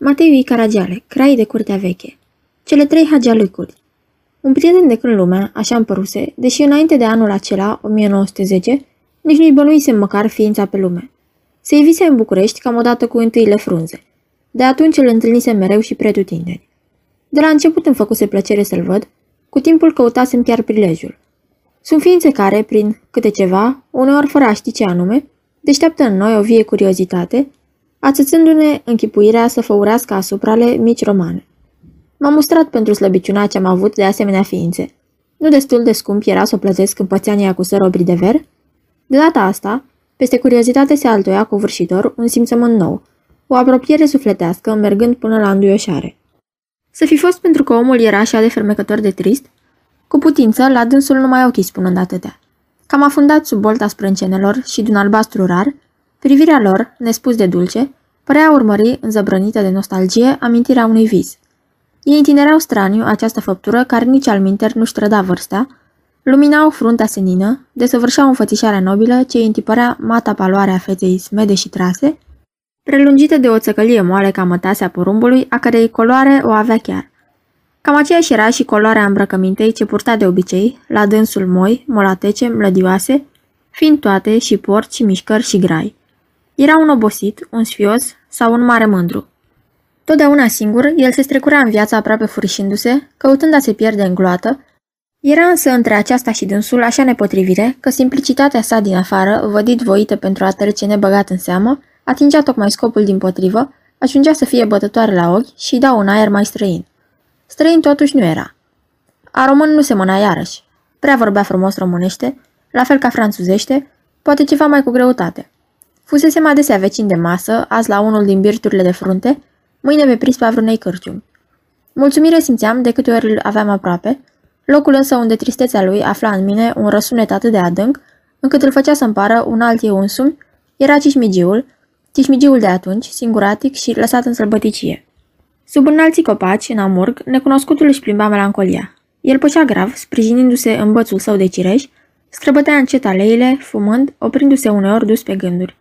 Matei Caragiale, Crai de curtea veche. Cele trei hagialucuri. Un prieten de când lumea, așa îmi păruse, deși înainte de anul acela, 1910, nici nu-i bănuise măcar ființa pe lume. Se ivise în București cam odată cu întâile frunze. De atunci îl întâlnise mereu și pretutindeni. De la început îmi făcuse plăcere să-l văd, cu timpul căutasem chiar prilejul. Sunt ființe care, prin câte ceva, uneori fără a ști ce anume, deșteaptă în noi o vie curiozitate, ațățându-ne închipuirea să făurească asupra le mici romane. M-am mustrat pentru slăbiciunea ce am avut de asemenea ființe. Nu destul de scump era să o plătesc în pățania cu sărobri de ver? De data asta, peste curiozitate se altoia covârșitor un simțământ nou, o apropiere sufletească mergând până la înduioșare. Să fi fost pentru că omul era așa de fermecător de trist? Cu putință, la dânsul nu mai ochii spunând atâtea. Cam afundat sub bolta sprâncenelor și de un albastru rar, privirea lor, nespus de dulce, părea urmări, înzăbrănită de nostalgie, amintirea unui vis. Ei întinereau straniu această făptură care nici al minter nu-și trăda vârsta, luminau fruntea senină, desăvârșeau înfățișarea nobilă ce îi întipărea mata paloare a feței smede și trase, prelungită de o țăcălie moale ca mătasea porumbului, a cărei coloare o avea chiar. Cam aceeași era și coloarea îmbrăcămintei ce purta de obicei, la dânsul moi, molatece, mlădioase, fiind toate și porți și mișcări și grai. Era un obosit, un sfios sau un mare mândru. Totdeauna singur, el se strecurea în viața aproape furișindu-se, căutând a se pierde în gloată, era însă între aceasta și dânsul așa nepotrivire că simplicitatea sa din afară, vădit voită pentru a trece nebăgat în seamă, atingea tocmai scopul din potrivă, ajungea să fie bătătoare la ochi și îi dau un aer mai străin. Străin totuși nu era. A român nu semăna iarăși. Prea vorbea frumos românește, la fel ca franțuzește, poate ceva mai cu greutate. Fusesem adesea vecin de masă, azi la unul din birturile de frunte, mâine pe prispa vreunei cârciumi. Mulțumire simțeam de câte ori îl aveam aproape, locul însă unde tristețea lui afla în mine un răsunet atât de adânc, încât îl făcea să-mi pară un alt eu însumi, era cismigiul, cismigiul de atunci, singuratic și lăsat în sălbăticie. Sub înalții copaci, în amurg, necunoscutul își plimba melancolia. El pășea grav, sprijinindu-se în bățul său de cireș, străbătea încet aleile, fumând, oprindu-se uneori dus pe gânduri.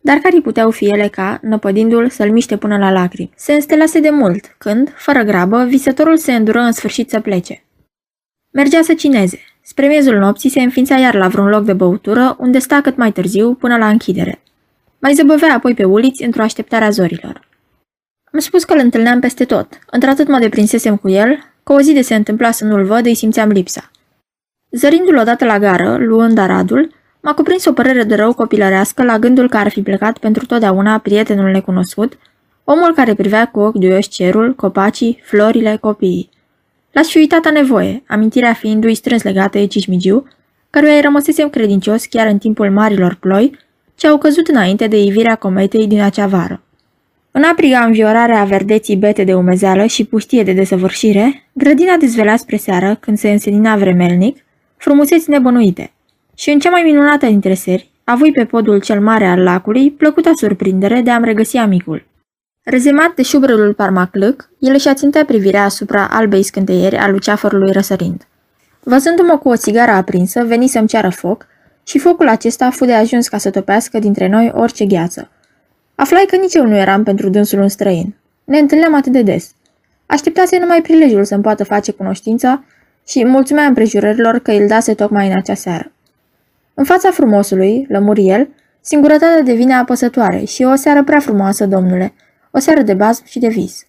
Dar care puteau fi ele ca, năpădindu-l, să-l miște până la lacrimi? Se înstelase de mult, când, fără grabă, visătorul se îndură în sfârșit să plece. Mergea să cineze. Spre miezul nopții se înființa iar la vreun loc de băutură, unde sta cât mai târziu, până la închidere. Mai zăbăvea apoi pe uliți într-o așteptare a zorilor. Am spus că îl întâlneam peste tot. Într-atât mă deprinsesem cu el, că o zi de se întâmpla să nu-l văd, îi simțeam lipsa. Zărindu-l odată la gară, luând aradul, m-a cuprins o părere de rău copilărească la gândul că ar fi plecat pentru totdeauna prietenul necunoscut, omul care privea cu ochi duioși cerul, copacii, florile, copiii. L-aș fi uitat a nevoie, amintirea fiindu-i strâns legată de Cismigiu, căruia îi rămăsesem credincios chiar în timpul marilor ploi, ce au căzut înainte de ivirea cometei din acea vară. În apriga înviorarea a verdeții bete de umezeală și puștie de desăvârșire, grădina dezvelea spre seară, când se însenina vremelnic, frumuseți nebănuite. Și în cea mai minunată dintre seri, avui pe podul cel mare al lacului plăcuta surprindere de a-mi regăsi amicul. Rezemat de șubrelul parmaclâc, el își ațintea privirea asupra albei scânteieri a luceafărului răsărind. Văzându-mă cu o țigară aprinsă, veni să-mi ceară foc și focul acesta fu de ajuns ca să topească dintre noi orice gheață. Aflai că nici eu nu eram pentru dânsul un străin. Ne întâlneam atât de des. Așteptase numai prilejul să-mi poată face cunoștința și mulțumea împrejurărilor că îl dase tocmai în acea seară. În fața frumosului, lămuri el, singurătatea devine apăsătoare și o seară prea frumoasă, domnule, o seară de bazm și de vis.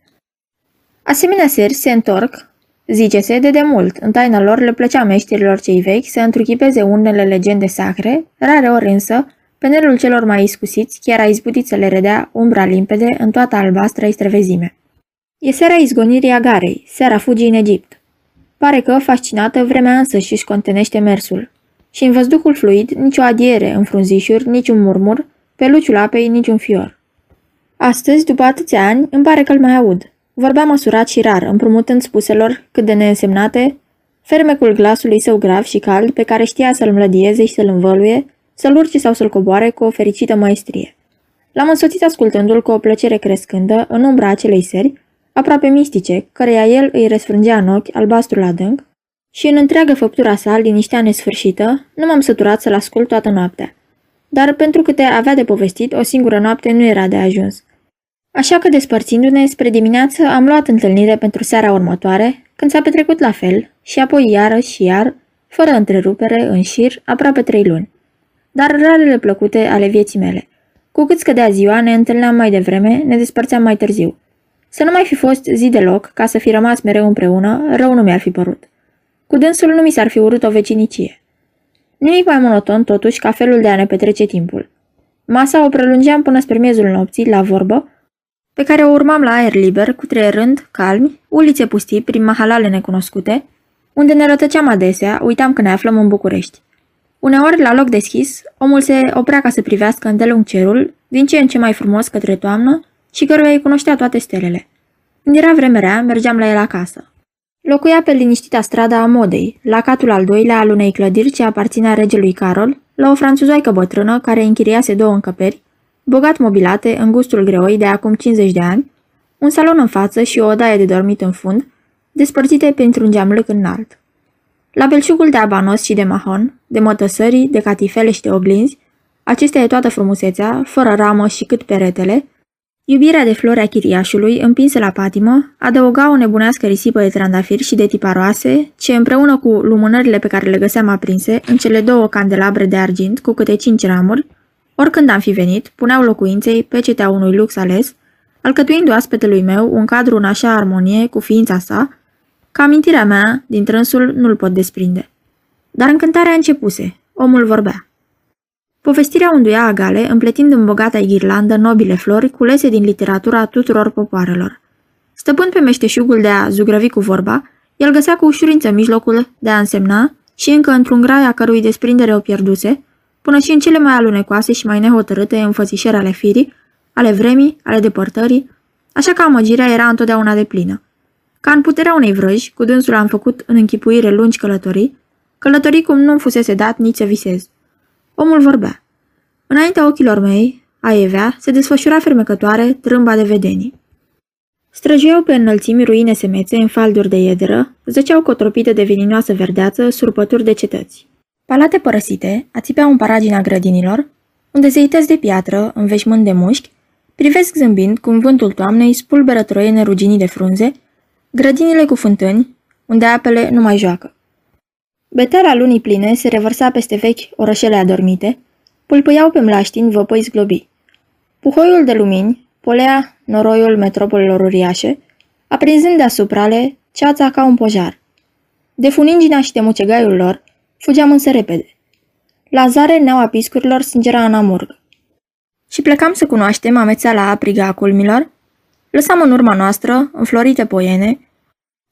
Asemenea seri se întorc, zice-se, de demult. În taina lor le plăcea meșterilor cei vechi să întruchipeze unele legende sacre, rare ori însă, Penelul celor mai iscusiți chiar a izbutit să le redea umbra limpede în toată albastră istrevezime. E seara izgonirii agarei, seara fugii în Egipt. Pare că, fascinată, vremea însă și își contenește mersul. Și în văzduhul fluid, nicio adiere în frunzișuri, niciun murmur, pe luciul apei, niciun fior. Astăzi, după atâția ani, îmi pare că-l mai aud. Vorbea măsurat și rar, împrumutând spuselor, cât de neînsemnate, fermecul glasului său grav și cald, pe care știa să-l mlădieze și să-l învăluie, să-l urce sau să-l coboare cu o fericită maestrie. L-am însoțit ascultându-l cu o plăcere crescândă în umbra acelei seri, aproape mistice, căreia el îi răsfrângea în ochi albastrul adânc, și în întreagă făptura sa, liniștea nesfârșită, nu m-am săturat să-l ascult toată noaptea. Dar pentru câte avea de povestit, o singură noapte nu era de ajuns. Așa că, despărțindu-ne spre dimineață, am luat întâlnire pentru seara următoare, când s-a petrecut la fel, și apoi iară și iar, fără întrerupere, în șir, aproape trei luni. Dar rarele plăcute ale vieții mele. Cu cât scădea ziua, ne întâlneam mai devreme, ne despărțeam mai târziu. Să nu mai fi fost zi deloc, ca să fi rămas mereu împreună, rău nu mi-ar fi părut. Cu dânsul nu mi s-ar fi urât o vecinicie. Nimic mai monoton, totuși, ca felul de a ne petrece timpul. Masa o prelungeam până spre miezul nopții, la vorbă, pe care o urmam la aer liber, cu rând, calmi, ulițe pustii prin mahalale necunoscute, unde ne rătăceam adesea, uitam că ne aflăm în București. Uneori, la loc deschis, omul se oprea ca să privească îndelung cerul, din ce în ce mai frumos către toamnă și căruia îi cunoștea toate stelele. Când era vreme rea, mergeam la el acasă. Locuia pe liniștita strada a modei, la catul al doilea al unei clădiri ce aparținea regelui Carol, la o franțuzoică bătrână care închiriase două încăperi, bogat mobilate în gustul greoi de acum 50 de ani, un salon în față și o odaie de dormit în fund, despărțite printr-un geamlâc înalt. La belșugul de abanos și de mahon, de mătăsării, de catifele și de oglinzi, acestea e toată frumusețea, fără ramă și cât peretele, Iubirea de flori a chiriașului, împinsă la patimă, adăuga o nebunească risipă de trandafiri și de tiparoase, ce împreună cu lumânările pe care le găseam aprinse în cele două candelabre de argint cu câte cinci ramuri, oricând am fi venit, puneau locuinței pecetea unui lux ales, alcătuind oaspetelui meu un cadru în așa armonie cu ființa sa, că amintirea mea din trânsul nu-l pot desprinde. Dar încântarea începuse, omul vorbea. Povestirea unduia agale, împletind în bogata ghirlandă nobile flori culese din literatura tuturor popoarelor. Stăpând pe meșteșugul de a zugrăvi cu vorba, el găsea cu ușurință mijlocul de a însemna și încă într-un grai a cărui desprindere o pierduse, până și în cele mai alunecoase și mai nehotărâte înfățișări ale firii, ale vremii, ale depărtării, așa că amăgirea era întotdeauna de plină. Ca în puterea unei vrăji, cu dânsul am făcut în închipuire lungi călătorii, călătorii cum nu fusese dat nici să visez. Omul vorbea. Înaintea ochilor mei, a Evea, se desfășura fermecătoare trâmba de vedenii. Străjeau pe înălțimi ruine semețe în falduri de iederă, zăceau cotropite de veninoasă verdeață surpături de cetăți. Palate părăsite ațipeau în paragina grădinilor, unde zeități de piatră, în veșmânt de mușchi, privesc zâmbind cum vântul toamnei spulberă troiene ruginii de frunze, grădinile cu fântâni, unde apele nu mai joacă. Betera lunii pline se revărsa peste vechi orășele adormite, pulpâiau pe mlaștini văpăi zglobi. Puhoiul de lumini polea noroiul metropolilor uriașe, aprinzând deasupra ale ceața ca un pojar. De funingina și de mucegaiul lor, fugeam însă repede. La zare neaua piscurilor sângera în amurg. Și plecam să cunoaștem amețeala apriga a culmilor, lăsam în urma noastră, înflorite poiene,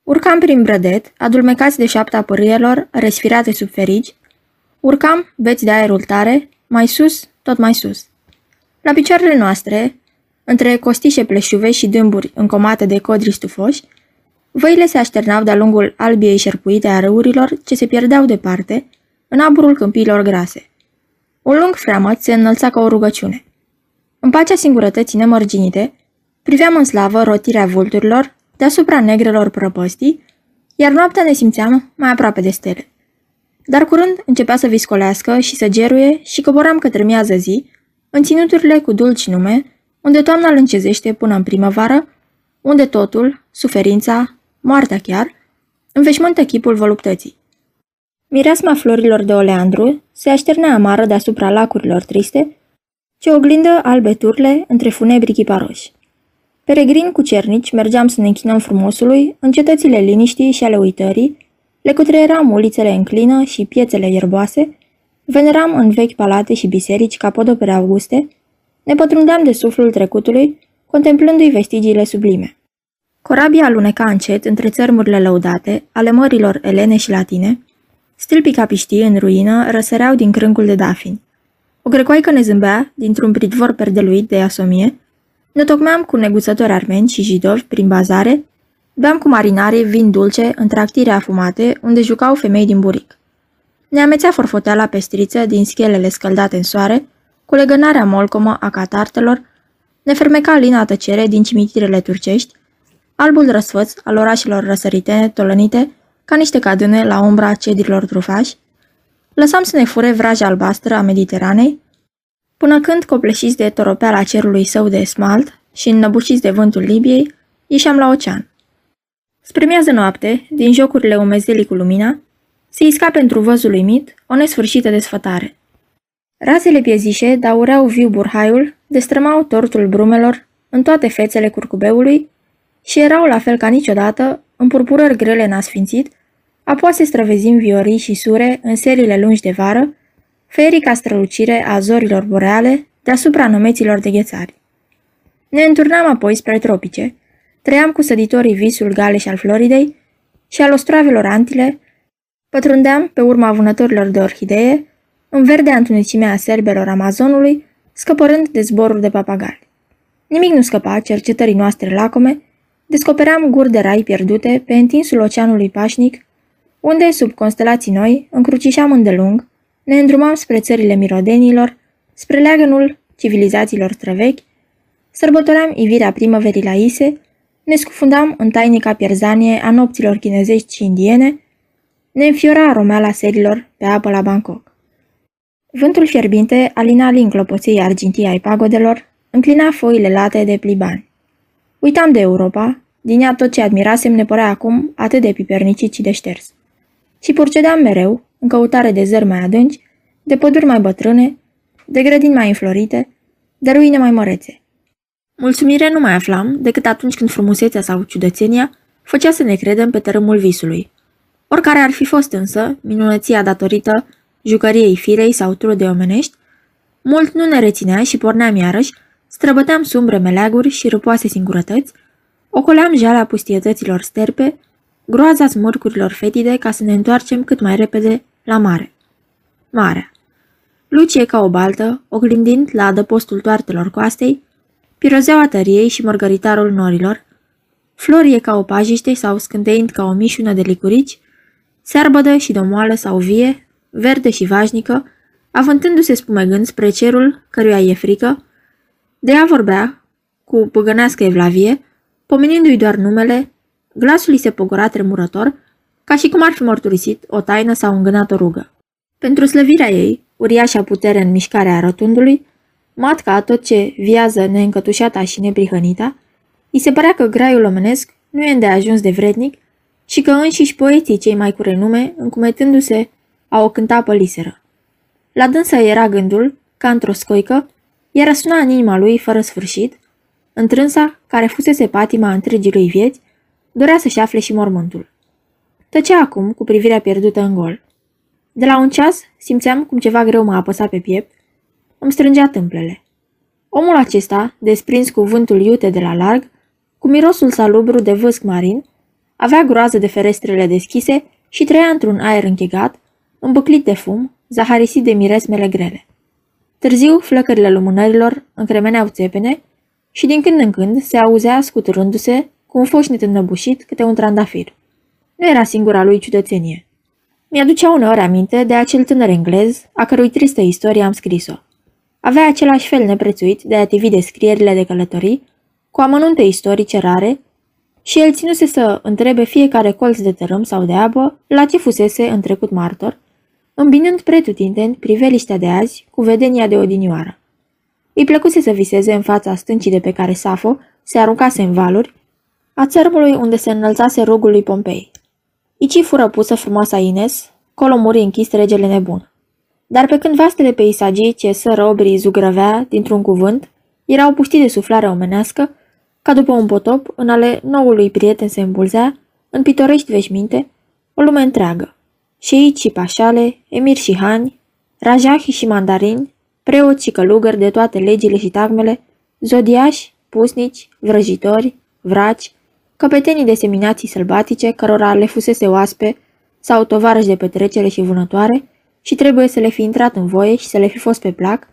urcam prin brădet, adulmecați de șapta pârâielor, resfirate sub ferigi, urcam, beți de aerul tare, mai sus, tot mai sus. La picioarele noastre, între costișe pleșuve și dâmburi încomate de codri stufoși, văile se așternau de-a lungul albiei șerpuite a râurilor ce se pierdeau departe, în aburul câmpiilor grase. Un lung freamăt se înălța ca o rugăciune. În pacea singurătății nemărginite, priveam în slavă rotirea vulturilor deasupra negrelor prăpăstii, iar noaptea ne simțeam mai aproape de stele. Dar curând începea să viscolească și să geruie și coboram către miază zi, în ținuturile cu dulci nume, unde toamna îl încezește până în primăvară, unde totul, suferința, moartea chiar, înveșmântă chipul voluptății. Mireasma florilor de oleandru se așternea amară deasupra lacurilor triste, ce oglindă albe turle între funebri chiparoși. Peregrini cu cernici mergeam să ne închinăm frumosului în cetățile liniștii și ale uitării, le cutreieram ulițele în clină și piețele ierboase, veneram în vechi palate și biserici ca podopere auguste, ne pătrundeam de suflul trecutului, contemplându-i vestigiile sublime. Corabia aluneca încet între țărmurile lăudate ale mărilor elene și latine, stâlpii capiștii în ruină răsăreau din crâncul de dafini. O grecoaică ne zâmbea dintr-un pridvor perdeluit de asomie, ne tocmeam cu neguțători armeni și jidovi prin bazare, beam cu marinarii vin dulce în tractire afumate unde jucau femei din buric. Ne amețea forfoteala pestriță din schelele scăldate în soare, cu legănarea molcomă a catartelor, ne fermeca lina tăcere din cimitirele turcești, albul răsfăț al orașelor răsărite, tolănite, ca niște cadâne la umbra cedrilor trufași, lăsam să ne fure vraja albastră a Mediteranei, până când, copleșiți de toropeala cerului său de smalt și înnăbușiți de vântul Libiei, ieșeam la ocean. Spre miază noapte, din jocurile umezelii cu lumina, se isca pentru văzul uimit o nesfârșită desfătare. Razele piezișe daureau viu burhaiul, destrămau tortul brumelor în toate fețele curcubeului și erau la fel ca niciodată, în purpurări grele în asfințit, apoase străvezim viorii și sure în seriile lungi de vară, ferica strălucire a zorilor boreale deasupra numeților de ghețari. Ne înturnam apoi spre tropice, trăiam cu săditorii visul galeș și al Floridei și al ostroavelor Antile, pătrundeam pe urma vânătorilor de orhidee, în verdea întunecimea a serbelor Amazonului, scăpărând de zboruri de papagali. Nimic nu scăpa cercetării noastre lacome, descopeream guri de rai pierdute pe întinsul oceanului pașnic, unde, sub constelații noi, încrucișam îndelung, ne îndrumam spre țările mirodenilor, spre leagănul civilizațiilor străvechi, sărbătoream ivirea primăverii la Ise, ne scufundam în tainica pierzanie a nopților chinezești și indiene, ne înfiora aromeala serilor pe apă la Bangkok. Vântul fierbinte alina lin clopoței argintii ai pagodelor, înclina foile late de plibani. Uitam de Europa, din ea tot ce admirasem ne părea acum atât de pipernicit și de șters. Și purcedeam mereu, în căutare de zări mai adânci, de păduri mai bătrâne, de grădini mai înflorite, de ruine mai mărețe. Mulțumire nu mai aflam decât atunci când frumusețea sau ciudățenia făcea să ne credem pe tărâmul visului. Oricare ar fi fost însă, minunăția datorită jucăriei firei sau trude omenești, mult nu ne reținea și porneam iarăși, străbăteam sumbre meleaguri și râpoase singurătăți, ocoleam jalea pustietăților sterpe, groaza smurcurilor fetide ca să ne întoarcem cât mai repede la mare. Marea. Lucie ca o baltă, oglindind la adăpostul toartelor coastei, pirozeaua tăriei și mărgăritarul norilor, florie ca o pajiște sau scânteind ca o mișună de licurici, searbădă și domoală sau vie, verde și vașnică, avântându-se spumegând spre cerul căruia e frică, de ea vorbea, cu păgănească evlavie, pomenindu-i doar numele, glasul îi se pogora tremurător, ca și cum ar fi mărturisit o taină sau îngânat o rugă. Pentru slăvirea ei, uriașa putere în mișcarea rotundului, matca tot ce viază neîncătușata și neprihănita, îi se părea că graiul omenesc nu e îndeajuns de vrednic și că înșiși poeții cei mai cu renume, încumetându-se, au o cânta păliseră. La dânsă era gândul, ca într-o scoică, iar răsuna în inima lui fără sfârșit, întrânsa, care fusese patima întregii lui vieți, dorea să-și afle și mormântul. Tăcea acum, cu privirea pierdută în gol. De la un ceas simțeam cum ceva greu mă apăsa pe piept, îmi strângea tâmplele. Omul acesta, desprins cu vântul iute de la larg, cu mirosul salubru de vâsc marin, avea groază de ferestrele deschise și trăia într-un aer închegat, îmbăclit de fum, zaharisit de miresmele grele. Târziu, flăcările lumânărilor încremeneau țepene și din când în când se auzea scuturându-se cu un foșnet înnăbușit câte un trandafir. Nu era singura lui ciudățenie. Mi-aducea uneori aminte de acel tânăr englez, a cărui tristă istorie am scris-o. Avea același fel neprețuit de a tivi descrierile de călătorii, cu amănunte istorice rare, și el ținuse să întrebe fiecare colț de tărâm sau de apă la ce fusese în trecut martor, îmbinând pretutindeni priveliștea de azi cu vedenia de odinioară. Îi plăcuse să viseze în fața stâncii de pe care Safo se aruncase în valuri, a țărmului unde se înălțase rugul lui Pompei. Ici fură pusă frumoasa Ines, colo muri închis regele nebun. Dar pe când vastele peisagii ce sără obrii zugrăvea dintr-un cuvânt, erau puștii de suflare omenească, ca după un potop, în ale noului prieten se îmbulzea, în pitorești veșminte, o lume întreagă. Șeici și pașale, emiri și hani, rajahi și mandarini, preoți și călugări de toate legile și tagmele, zodiași, pusnici, vrăjitori, vraci, căpetenii de seminații sălbatice cărora le fusese oaspe sau tovarăși de petrecere și vânătoare și trebuie să le fi intrat în voie și să le fi fost pe plac,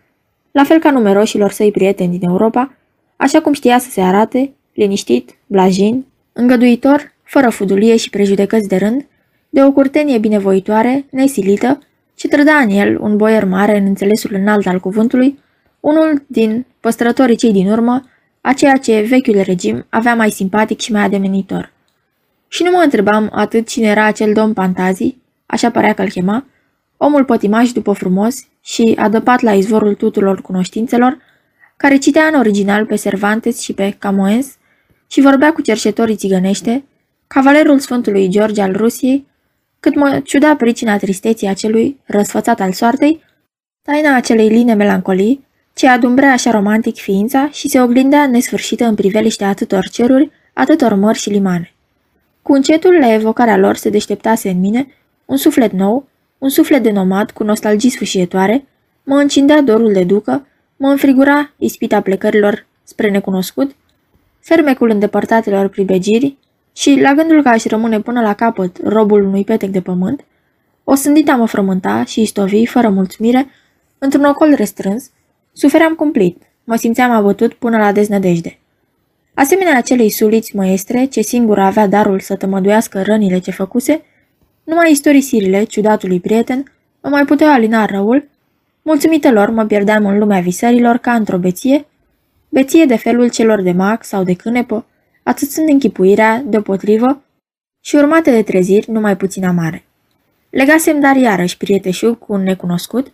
la fel ca numeroșilor săi prieteni din Europa, așa cum știa să se arate, liniștit, blajin, îngăduitor, fără fudulie și prejudecăți de rând, de o curtenie binevoitoare, nesilită, și trăda în el un boier mare în înțelesul înalt al cuvântului, unul din păstrătorii cei din urmă, a ceea ce vechiul regim avea mai simpatic și mai ademenitor. Și nu mă întrebam atât cine era acel domn Pantazi, așa părea că-l chema, omul pătimaș după frumos și adăpat la izvorul tuturor cunoștințelor, care citea în original pe Cervantes și pe Camoens și vorbea cu cerșetorii țigănește, cavalerul Sfântului George al Rusiei, cât mă ciuda pricina tristeții acelui răsfățat al soartei, taina acelei line melancolii, ce adumbrea așa romantic ființa și se oglindea nesfârșită în priveliștea atâtor ceruri, atâtor mări și limane. Cu încetul la evocarea lor se deșteptase în mine un suflet nou, un suflet de nomad cu nostalgii sfâșietoare, mă încindea dorul de ducă, mă înfrigura ispita plecărilor spre necunoscut, fermecul îndepărtatelor pribegiri și, la gândul că aș rămâne până la capăt robul unui petec de pământ, o sândita mă frământa și istovi, fără mulțumire, într-un ocol restrâns, sufeream cumplit, mă simțeam abătut până la deznădejde. Asemenea acelei suliți măestre, ce singură avea darul să tămăduiască rănile ce făcuse, numai istorisirile ciudatului prieten mă mai puteau alina răul, mulțumită lor mă pierdeam în lumea visărilor ca într-o beție, beție de felul celor de mac sau de cânepă, atâțând închipuirea, deopotrivă, și urmate de treziri numai puțin amare. Legasem dar iarăși prieteșug cu un necunoscut,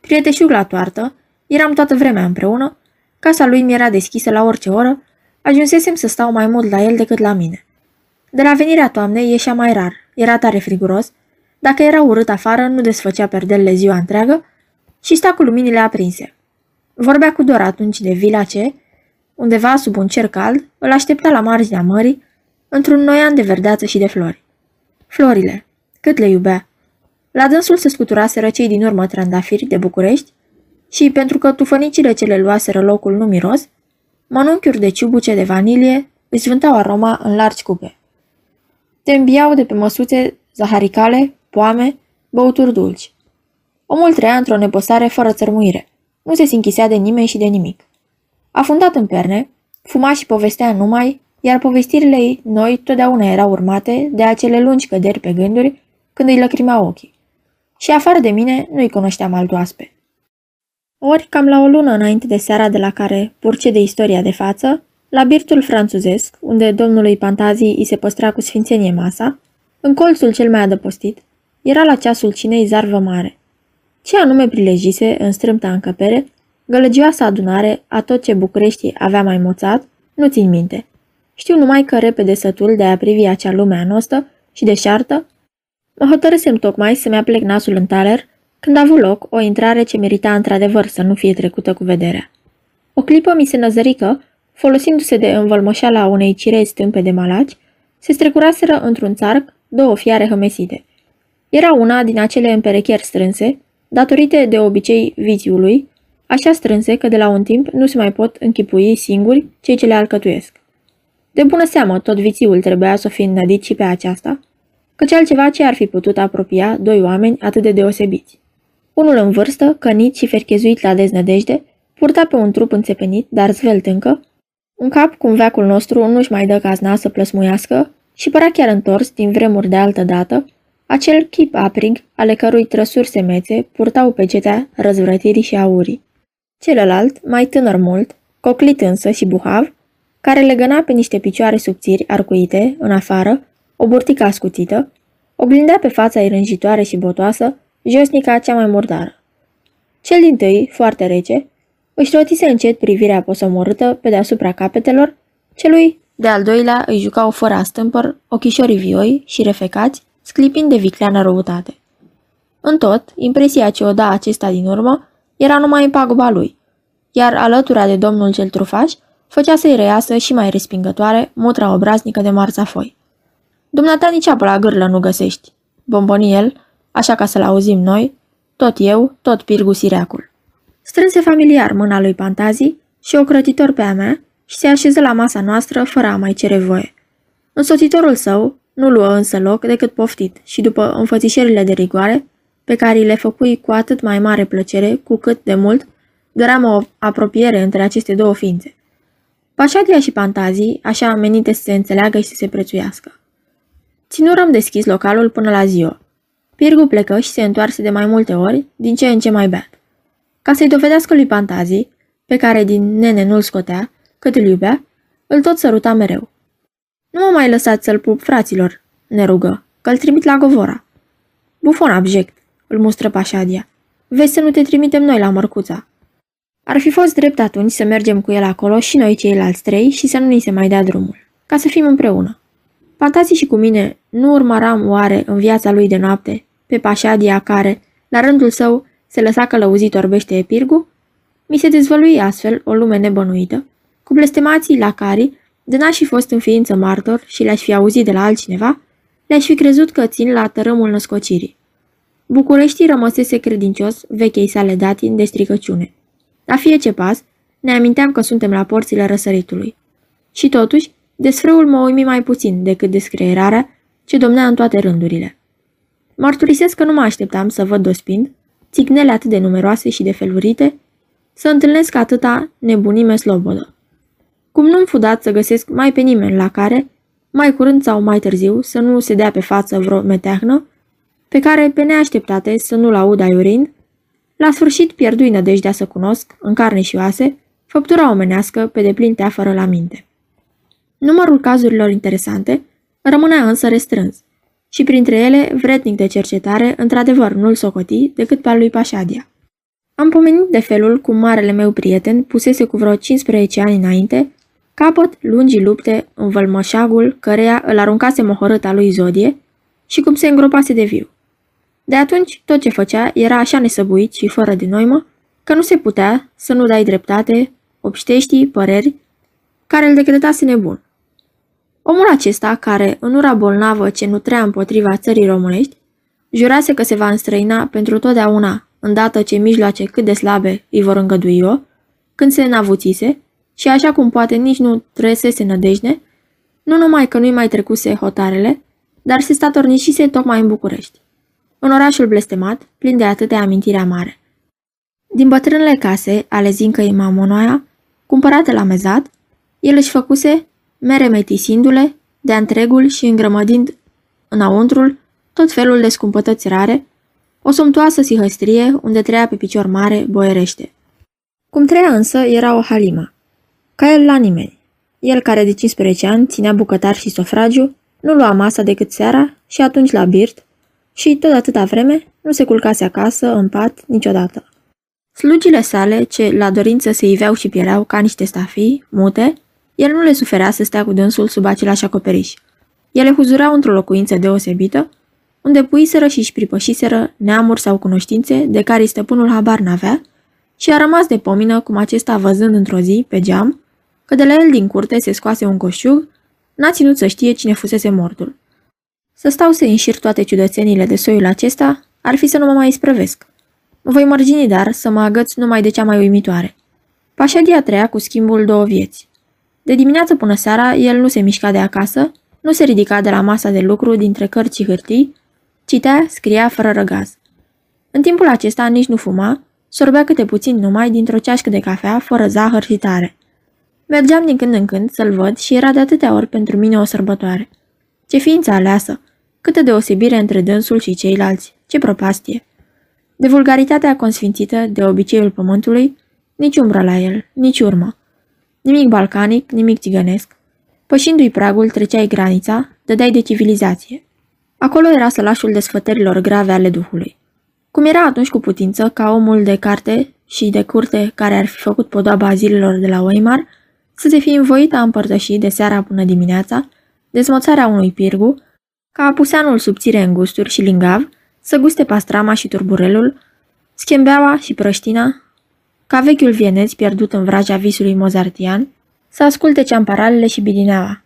prieteșug la toartă, eram toată vremea împreună, casa lui mi era deschisă la orice oră, ajunsesem să stau mai mult la el decât la mine. De la venirea toamnei ieșea mai rar, era tare friguros, dacă era urât afară, nu desfăcea perdelele ziua întreagă și sta cu luminile aprinse. Vorbea cu Dor atunci de vila ce, undeva sub un cer cald, îl aștepta la marginea mării, într-un noian de verdeață și de flori. Florile, cât le iubea! La dânsul se scuturaseră cei din urmă trandafiri de București și, pentru că tufănicile ce le luaseră locul nu miros, mănunchiuri de ciubuce de vanilie își vântau aroma în largi cupe. Te îmbiau de pe măsuțe zaharicale, poame, băuturi dulci. Omul trăia într-o nepăsare fără țărmuire. Nu se sinchisea de nimeni și de nimic. Afundat în perne, fuma și povestea numai, iar povestirile ei noi totdeauna erau urmate de acele lungi căderi pe gânduri când îi lăcrimea ochii. Și afară de mine nu-i cunoșteam alt oaspe. Ori, cam la o lună înainte de seara de la care purce de istoria de față, la birtul franțuzesc, unde domnului Pantazii îi se păstra cu sfințenie masa, în colțul cel mai adăpostit, era la ceasul cinei zarvă mare. Ce anume prilejise în strâmta încăpere, gălăgioasa adunare a tot ce București avea mai moțat, nu țin minte. Știu numai că repede sătul de a privi acea lume anostă și deșartă, mă hotărâsem tocmai să-mi aplec nasul în taler, când a avut loc o intrare ce merita într-adevăr să nu fie trecută cu vederea. O clipă mi se năzărică folosindu-se de învălmășala unei cirei stâmpe de malaci, se strecuraseră într-un țarc două fiare hămesite. Era una din acele împerechieri strânse, datorite de obicei viziului, așa strânse că de la un timp nu se mai pot închipui singuri cei ce le alcătuiesc. De bună seamă, tot vițiul trebuia să fie înnădit și pe aceasta, căci altceva ce ar fi putut apropia doi oameni atât de deosebiți. Unul în vârstă, cănit și ferchezuit la deznădejde, purta pe un trup înțepenit, dar zvelt încă, un cap cum veacul nostru nu-și mai dă cazna să plăsmuiască și părea chiar întors din vremuri de altă dată, acel chip aprig, ale cărui trăsuri semețe purtau pe cetea răzvrătirii și aurii. Celălalt, mai tânăr mult, coclit însă și buhav, care legăna pe niște picioare subțiri arcuite, în afară, o burtică ascuțită, oglindea pe fața rânjitoare și botoasă, josnica cea mai murdară. Cel din tâi, foarte rece, își rotise încet privirea posomorâtă pe deasupra capetelor, celui de-al doilea îi jucau fără astâmpăr ochișorii vioi și refecați, sclipind de vicleană răutate. În tot, impresia ce o da acesta din urmă era numai în paguba lui, iar alătura de domnul cel trufaș făcea să-i reiasă și mai respingătoare mutra obraznică de marțafoi. Dumneata nici apă la gârlă nu găsești. Bomboniel, așa ca să-l auzim noi, tot eu, tot Pirgu Sireacul. Strânse familiar mâna lui Pantazi și ocrătitor pe a mea și se așeză la masa noastră fără a mai cere voie. Însoțitorul său nu luă însă loc decât poftit și după înfățișerile de rigoare, pe care le făcui cu atât mai mare plăcere cu cât de mult doream o apropiere între aceste două ființe. Pașadia și Pantazii, așa menite să se înțeleagă și să se prețuiască. Ținurăm deschis localul până la ziua. Pirgu plecă și se întoarse de mai multe ori, din ce în ce mai beat. Ca să-i dovedească lui Pantazii, pe care din nene nu-l scotea, cât îl iubea, îl tot săruta mereu. Nu mă mai lăsați să-l pup, fraților, ne rugă, că-l trimit la Govora. Bufon abject, îl mustră Pașadia. Vezi să nu te trimitem noi la mărcuța. Ar fi fost drept atunci să mergem cu el acolo și noi ceilalți trei și să nu ni se mai dea drumul, ca să fim împreună. Pantații și cu mine nu urmăram oare în viața lui de noapte pe Pașadia care, la rândul său, se lăsa călăuzit orbește epirgu? Mi se dezvălui astfel o lume nebănuită, cu blestemații la care, de n-aș fi fost în ființă martor și le-aș fi auzit de la altcineva, le-aș fi crezut că țin la tărâmul născocirii. Bucureștii rămăsese credincios vechei sale datini de stricăciune. La fie ce pas, ne aminteam că suntem la porțile răsăritului. Și totuși, desfrâul mă uimi mai puțin decât descreierarea ce domnea în toate rândurile. Mărturisesc că nu mă așteptam să văd dospind, țignele atât de numeroase și de felurite, să întâlnesc atâta nebunime slobodă. Cum nu-mi fu dat să găsesc mai pe nimeni la care, mai curând sau mai târziu, să nu se dea pe față vreo meteahnă, pe care, pe neașteptate, să nu-l aud aiurind, la sfârșit pierdui nădejdea să cunosc, în carne și oase, făptura omenească pe deplin teafără la minte. Numărul cazurilor interesante rămânea însă restrâns și printre ele, vretnic de cercetare, într-adevăr nu-l socoti decât pe al lui Pașadia. Am pomenit de felul cum marele meu prieten pusese cu vreo 15 ani înainte capăt lungii lupte în vălmășagul căreia îl aruncase mohorâta lui Zodie și cum se îngropase de viu. De atunci, tot ce făcea era așa nesăbuit și fără de noimă, că nu se putea să nu dai dreptate, obștești păreri, care îl decretase nebun. Omul acesta, care, în ura bolnavă ce nutrea împotriva țării românești, jurase că se va înstrăina pentru totdeauna, îndată ce mijloace cât de slabe îi vor îngădui-o, când se înavuțise, și așa cum poate nici nu trăsese nădejde, nu numai că nu-i mai trecuse hotarele, dar se statornișise tocmai în București. În orașul blestemat, plin de atâtea amintiri amare. Din bătrânele case ale zincăii Mamonoaia, cumpărate la mezat, el își făcuse, mere metisindu-le, de întregul și îngrămădind înăuntrul tot felul de scumpătăți rare, o somptoasă sihăstrie unde treia pe picior mare boierește. Cum treia însă era o halimă. Ca el la nimeni. El care de 15 ani ținea bucătar și sofragiu, nu lua masa decât seara și atunci la birt și tot atâta vreme nu se culcase acasă, în pat, niciodată. Slugile sale, ce la dorință se iveau și piereau ca niște stafii, mute, el nu le suferea să stea cu dânsul sub același acoperiș. Ele huzurau într-o locuință deosebită, unde puiseră și își pripășiseră neamuri sau cunoștințe de care stăpânul habar n-avea și a rămas de pomină cum acesta văzând într-o zi, pe geam, că de la el din curte se scoase un coșug, n-a ținut să știe cine fusese mortul. Să stau să înșir toate ciudățenile de soiul acesta ar fi să nu mă mai isprăvesc. Mă voi mărgini, dar, să mă agăț numai de cea mai uimitoare. Pașadia treia cu schimbul două vieți. De dimineață până seara, el nu se mișca de acasă, nu se ridica de la masa de lucru dintre cărți și hârtii, citea, scria fără răgaz. În timpul acesta nici nu fuma, sorbea câte puțin numai dintr-o ceașcă de cafea fără zahăr și tare. Mergeam din când în când să-l văd și era de atâtea ori pentru mine o sărbătoare. Ce ființă aleasă! Câtă deosebire între dânsul și ceilalți! Ce propastie! De vulgaritatea consfințită de obiceiul pământului, nici umbră la el, nici urmă. Nimic balcanic, nimic țigănesc. Pășindu-i pragul, treceai granița, dădeai de civilizație. Acolo era sălașul desfătărilor grave ale duhului. Cum era atunci cu putință, ca omul de carte și de curte care ar fi făcut podoaba zilelor de la Weimar, să se fi învoit a împărtăși de seara până dimineața dezmoțarea unui pirgu, ca apuseanul subțire în gusturi și lingav, să guste pastrama și turburelul, schembeaua și prăștina, ca vechiul vieneț pierdut în vraja visului mozartian, să asculte ceamparalele și bidineaua.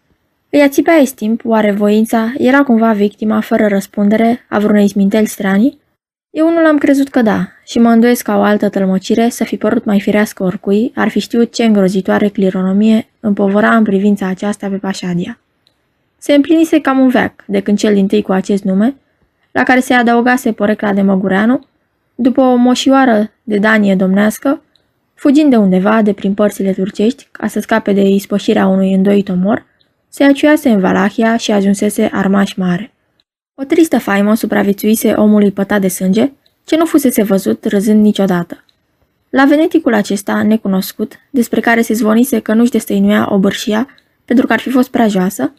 Îi ațipea timp, oare voința era cumva victima fără răspundere a vreunei sminteli stranii? Eu nu l-am crezut că da și mă îndoiesc ca o altă tălmăcire să fi părut mai firească oricui, ar fi știut ce îngrozitoare clironomie împovăra în privința aceasta pe Pașadia. Se împlinise cam un veac de când cel din tâi cu acest nume, la care se adăugase porecla de Măgureanu, după o moșioară de danie domnească, fugind de undeva de prin părțile turcești ca să scape de ispășirea unui îndoit omor, se aciuiase în Valahia și ajunsese armaș mare. O tristă faimă supraviețuise omului pătat de sânge, ce nu fusese văzut râzând niciodată. La veneticul acesta necunoscut, despre care se zvonise că nu-și destăinuia o bărșia pentru că ar fi fost prea joasă,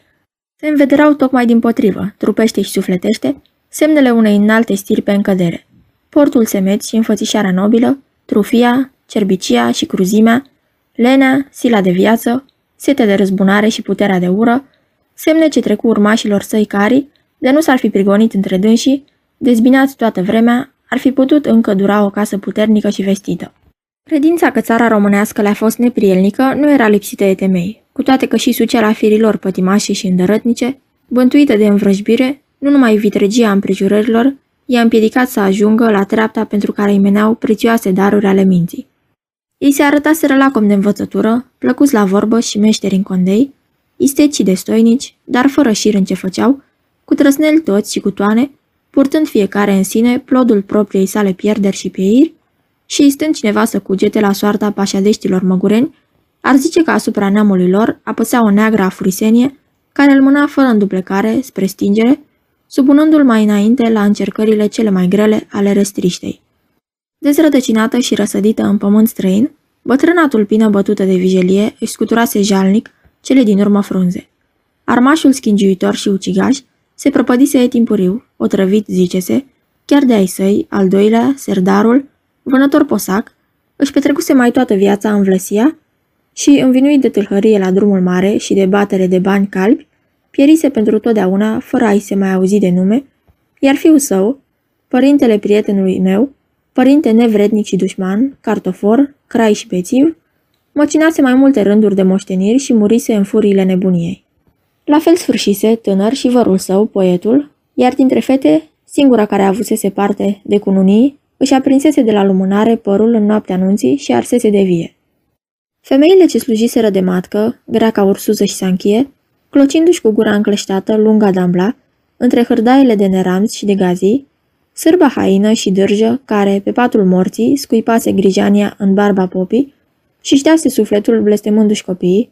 se învederau tocmai din potrivă, trupește și sufletește, semnele unei înalte stirpe în cădere. Portul semeț și înfățișarea nobilă, trufia, cerbicia și cruzimea, lenea, sila de viață, setea de răzbunare și puterea de ură, semne ce trecu urmașilor săi cari, de nu s-ar fi prigonit între dânsii, dezbinați toată vremea, ar fi putut încă dura o casă puternică și vestită. Credința că țara românească le-a fost neprielnică nu era lipsită de temei, cu toate că și suceala firilor pătimașe și îndărătnice, bântuită de învrăjbire, nu numai vitregia împrejurărilor, i-a împiedicat să ajungă la treapta pentru care îi meneau prețioase daruri ale minții. Ei se arătaseră lacom de învățătură, plăcuți la vorbă și meșteri în condei, isteci și destoinici, dar fără șir în ce făceau, cu trăsneli toți și cu toane, purtând fiecare în sine plodul propriei sale pierderi și pieiri, și stând cineva să cugete la soarta pașadeștilor măgureni, ar zice că asupra neamului lor apăsea o neagră afurisenie care îl mâna fără înduplecare spre stingere, supunându-l mai înainte la încercările cele mai grele ale restriștei. Dezrădăcinată și răsădită în pământ străin, bătrâna tulpină bătută de vijelie își scuturase jalnic cele din urmă frunze. Armașul schingiuitor și ucigaș se prăpădise timpuriu, otrăvit, zice-se, chiar de ai săi, al doilea, serdarul, vânător posac, își petrecuse mai toată viața în Vlăsia și, învinuit de tâlhărie la drumul mare și de batere de bani calbi, pierise pentru totdeauna, fără a-i se mai auzi de nume, iar fiul său, părintele prietenului meu, părinte nevrednic și dușman, cartofor, crai și bețiv, măcinase mai multe rânduri de moșteniri și murise în furiile nebuniei. La fel sfârșise tânăr și vărul său, poetul, iar dintre fete, singura care avusese parte de cununii, își aprinsese de la lumânare părul în noaptea anunții și arsese de vie. Femeile ce slujiseră de matcă, grea ca ursuză și sanchie, clocindu-și cu gura încleștată lunga dambla, între hârdaiele de neramți și de gazii, sârba haină și dârjă, care, pe patul morții, scuipase grijania în barba popii și ștease sufletul blestemându-și copiii,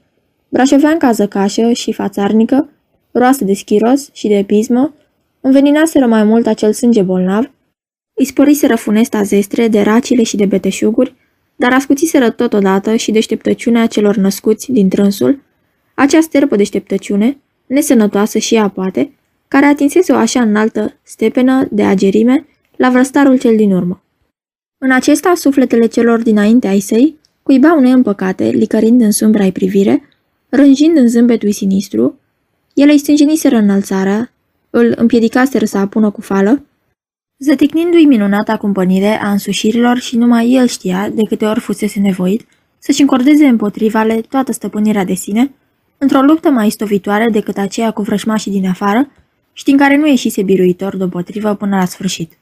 brașoveanca zăcașă și fațarnică, roasă de schiros și de pismă, înveninaseră mai mult acel sânge bolnav, îi sporiseră funesta zestre de racile și de beteșuguri, dar ascuțiseră totodată și deșteptăciunea celor născuți din trânsul, acea sterpă deșteptăciune, nesănătoasă și ea poate, care atinsese o așa înaltă stepenă de agerime la vrăstarul cel din urmă. În acesta, sufletele celor dinainte ai săi cuibau neîmpăcate, licărind în sumbra privire, rânjind în zâmbetul sinistru, ele îi stânjeniseră înălțarea, îl împiedicaseră să apună cu fală, zăticnindu-i minunata cumpănire a însușirilor și numai el știa, de câte ori fusese nevoit, să-și încordeze împotrivale toată stăpânirea de sine, într-o luptă mai istovitoare decât aceea cu vrășmașii din afară și din care nu ieșise biruitor deopotrivă până la sfârșit.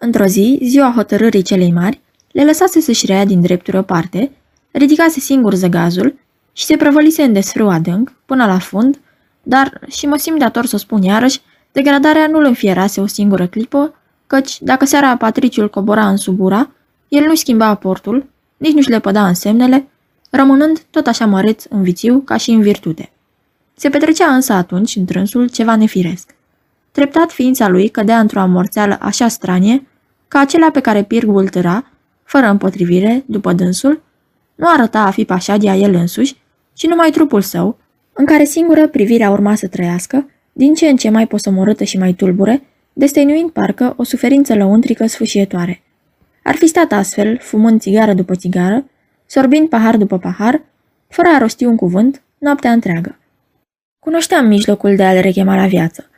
Într-o zi, ziua hotărârii celei mari, le lăsase să-și rea din drepturi o parte, ridicase singur zăgazul și se prăvălise în desfrâu adânc, până la fund, dar, și mă simt dator să o spun iarăși, degradarea nu-l înfierase o singură clipă, căci, dacă seara Patriciul cobora în subura, el nu schimba aportul, nici nu-și lepăda însemnele, rămânând tot așa măreț în vițiu ca și în virtute. Se petrecea însă atunci, în trânsul, ceva nefiresc. Treptat ființa lui cădea într-o amorțeală așa stranie, ca acelea pe care pirgul tăra, fără împotrivire, după dânsul, nu arăta a fi pașadia el însuși, ci numai trupul său, în care singură privirea urma să trăiască, din ce în ce mai posomorâtă și mai tulbure, destăinuind parcă o suferință lăuntrică sfâșietoare. Ar fi stat astfel, fumând țigară după țigară, sorbind pahar după pahar, fără a rosti un cuvânt, noaptea întreagă. Cunoșteam mijlocul de a-l rechema la viață.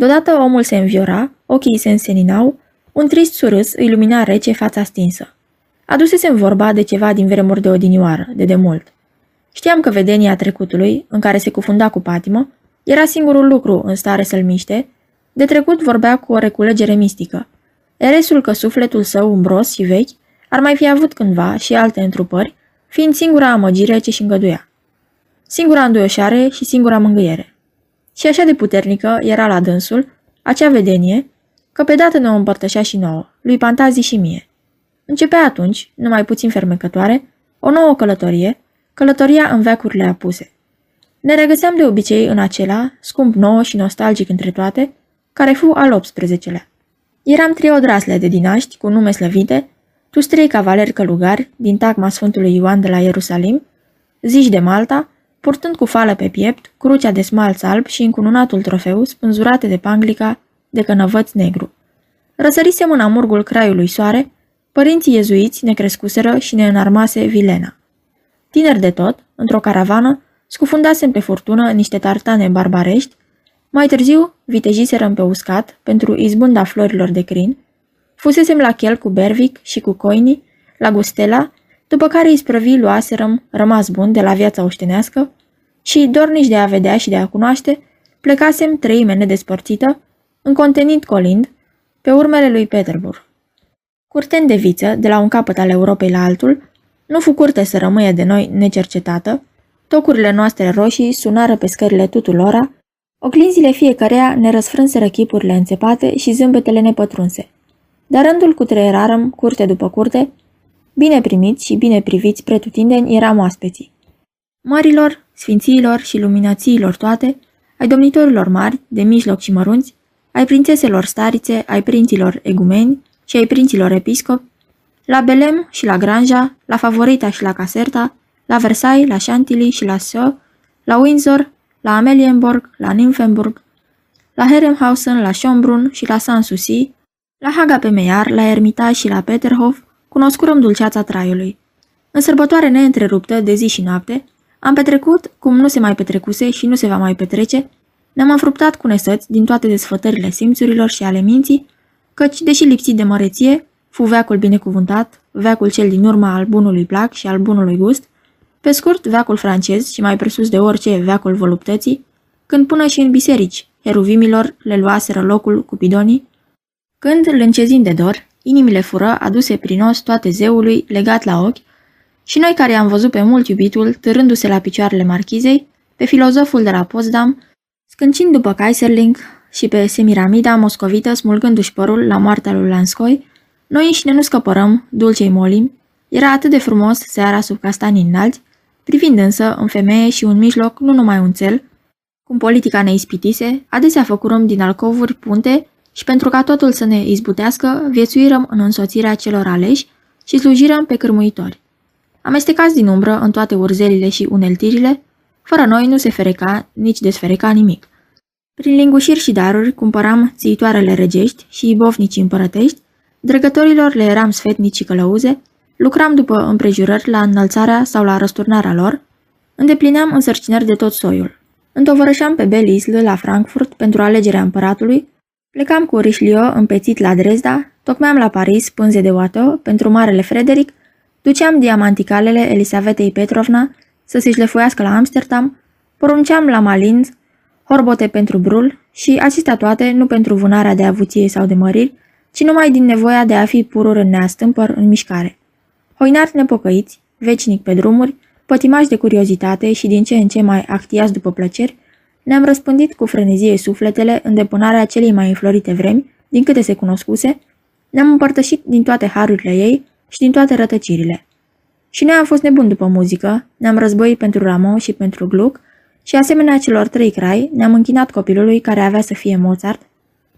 Deodată omul se înviora, ochii se înseninau, un trist surâs îi lumina rece fața stinsă. Adusesem vorba de ceva din vremuri de odinioară, de demult. Știam că vedenia trecutului, în care se cufunda cu patimă, era singurul lucru în stare să-l miște, de trecut vorbea cu o reculegere mistică. Eresul că sufletul său umbros și vechi ar mai fi avut cândva și alte întrupări, fiind singura amăgire ce și îngăduia. Singura înduioșare și singura mângâiere. Și așa de puternică era la dânsul acea vedenie, că pe dată ne o împărtășea și nouă, lui Pantazi și mie. Începea atunci, numai puțin fermecătoare, o nouă călătorie, călătoria în veacurile apuse. Ne regăseam de obicei în acela, scump nou și nostalgic între toate, care fu al 18-lea. Eram trei odrasle de dinaști cu nume slăvite, tu trei cavaleri călugari din tagma Sfântului Ioan de la Ierusalim, zici de Malta, purtând cu fală pe piept, crucea de smalț alb și încununatul trofeu spânzurate de panglica de cănăvăț negru. Răsărisem în amurgul craiului soare, Părinții iezuiți ne crescuseră și ne înarmase vilena. Tineri de tot, într-o caravană, scufundasem pe furtună niște tartane barbarești, mai târziu vitejiserăm pe uscat pentru izbunda florilor de crin, fusesem la chel cu Bervic și cu Coini, la Gustela, după care isprăvii luaserăm, rămas bun de la viața oștenească, și, dornici de a vedea și de a cunoaște, plecasem treime nedespărțită, încontenit colind, pe urmele lui Peterbur. Curten de viță, de la un capăt al Europei la altul, nu fu curte să rămâie de noi necercetată, tocurile noastre roșii sunară pe scările tuturora, oglinzile fiecăreia ne răsfrânseră chipurile înțepate și zâmbetele nepătrunse. Dar rândul cu treierarăm, curte după curte, bine primiți și bine priviți pretutindeni eram oaspeții. Marilor, sfințiilor și luminațiilor toate, ai domnitorilor mari, de mijloc și mărunți, ai prințeselor starițe, ai prinților egumeni și ai prinților episcopi, la Belem și la Granja, la Favorita și la Caserta, la Versailles, la Chantilly și la Sceaux, la Windsor, la Amelienborg, la Nymphenburg, la Herrenhausen, la Schönbrunn și la Sanssouci, la Haga pe Meiar, la Ermitage și la Peterhof, cunoscurăm dulceața traiului. În sărbătoare neîntreruptă de zi și noapte, am petrecut cum nu se mai petrecuse și nu se va mai petrece, ne-am înfruptat cu nesăți din toate desfătările simțurilor și ale minții, căci, deși lipsit de măreție, fu veacul binecuvântat, veacul cel din urma al bunului plac și al bunului gust, pe scurt, veacul francez și mai presus de orice veacul voluptății, când până și în biserici, heruvimilor le luaseră locul cupidonii, când, lâncezind de dor, inimile fură aduse prin os toate zeului legat la ochi, și noi care am văzut pe mult iubitul târându-se la picioarele marchizei, pe filozoful de la Potsdam, scâncind după Kaiserling și pe Semiramida moscovită smulgându-și părul la moartea lui Lanskoi, noi înșine nu scăpărăm, dulcei molim, era atât de frumos seara sub castanii înalți, privind însă în femeie și un mijloc nu numai un cel, cum politica ne ispitise, adesea făcurăm din alcovuri punte și pentru ca totul să ne izbutească, viețuirăm în însoțirea celor aleși și slujirăm pe cârmuitori. Amestecați din umbră în toate urzelile și uneltirile, fără noi nu se fereca, nici desfereca nimic. Prin lingușiri și daruri cumpăram țitoarele regești și ibovnici împărătești, dregătorilor le eram sfetnici și călăuze, lucram după împrejurări la înălțarea sau la răsturnarea lor, îndeplineam însărcinări de tot soiul. Întovărășeam pe Belle Isle la Frankfurt pentru alegerea împăratului, plecam cu Richelieu împețit la Dresda, tocmeam la Paris pânze de oată pentru Marele Frederic, duceam diamanticalele Elisavetei Petrovna să se șlefuiască la Amsterdam, porunceam la Malins, horbote pentru brul și acestea toate nu pentru vânarea de avuție sau de măriri, ci numai din nevoia de a fi pururi în neastâmpăr în mișcare. Hoinari nepocăiți, vecinic pe drumuri, pătimași de curiozitate și din ce în ce mai actiați după plăceri, ne-am răspândit cu frenezie sufletele în depunarea celei mai înflorite vremi, din câte se cunoscuse, ne-am împărtășit din toate harurile ei și din toate rătăcirile. Și noi am fost nebuni după muzică, ne-am războit pentru Ramo și pentru Gluck și asemenea celor trei crai ne-am închinat copilului care avea să fie Mozart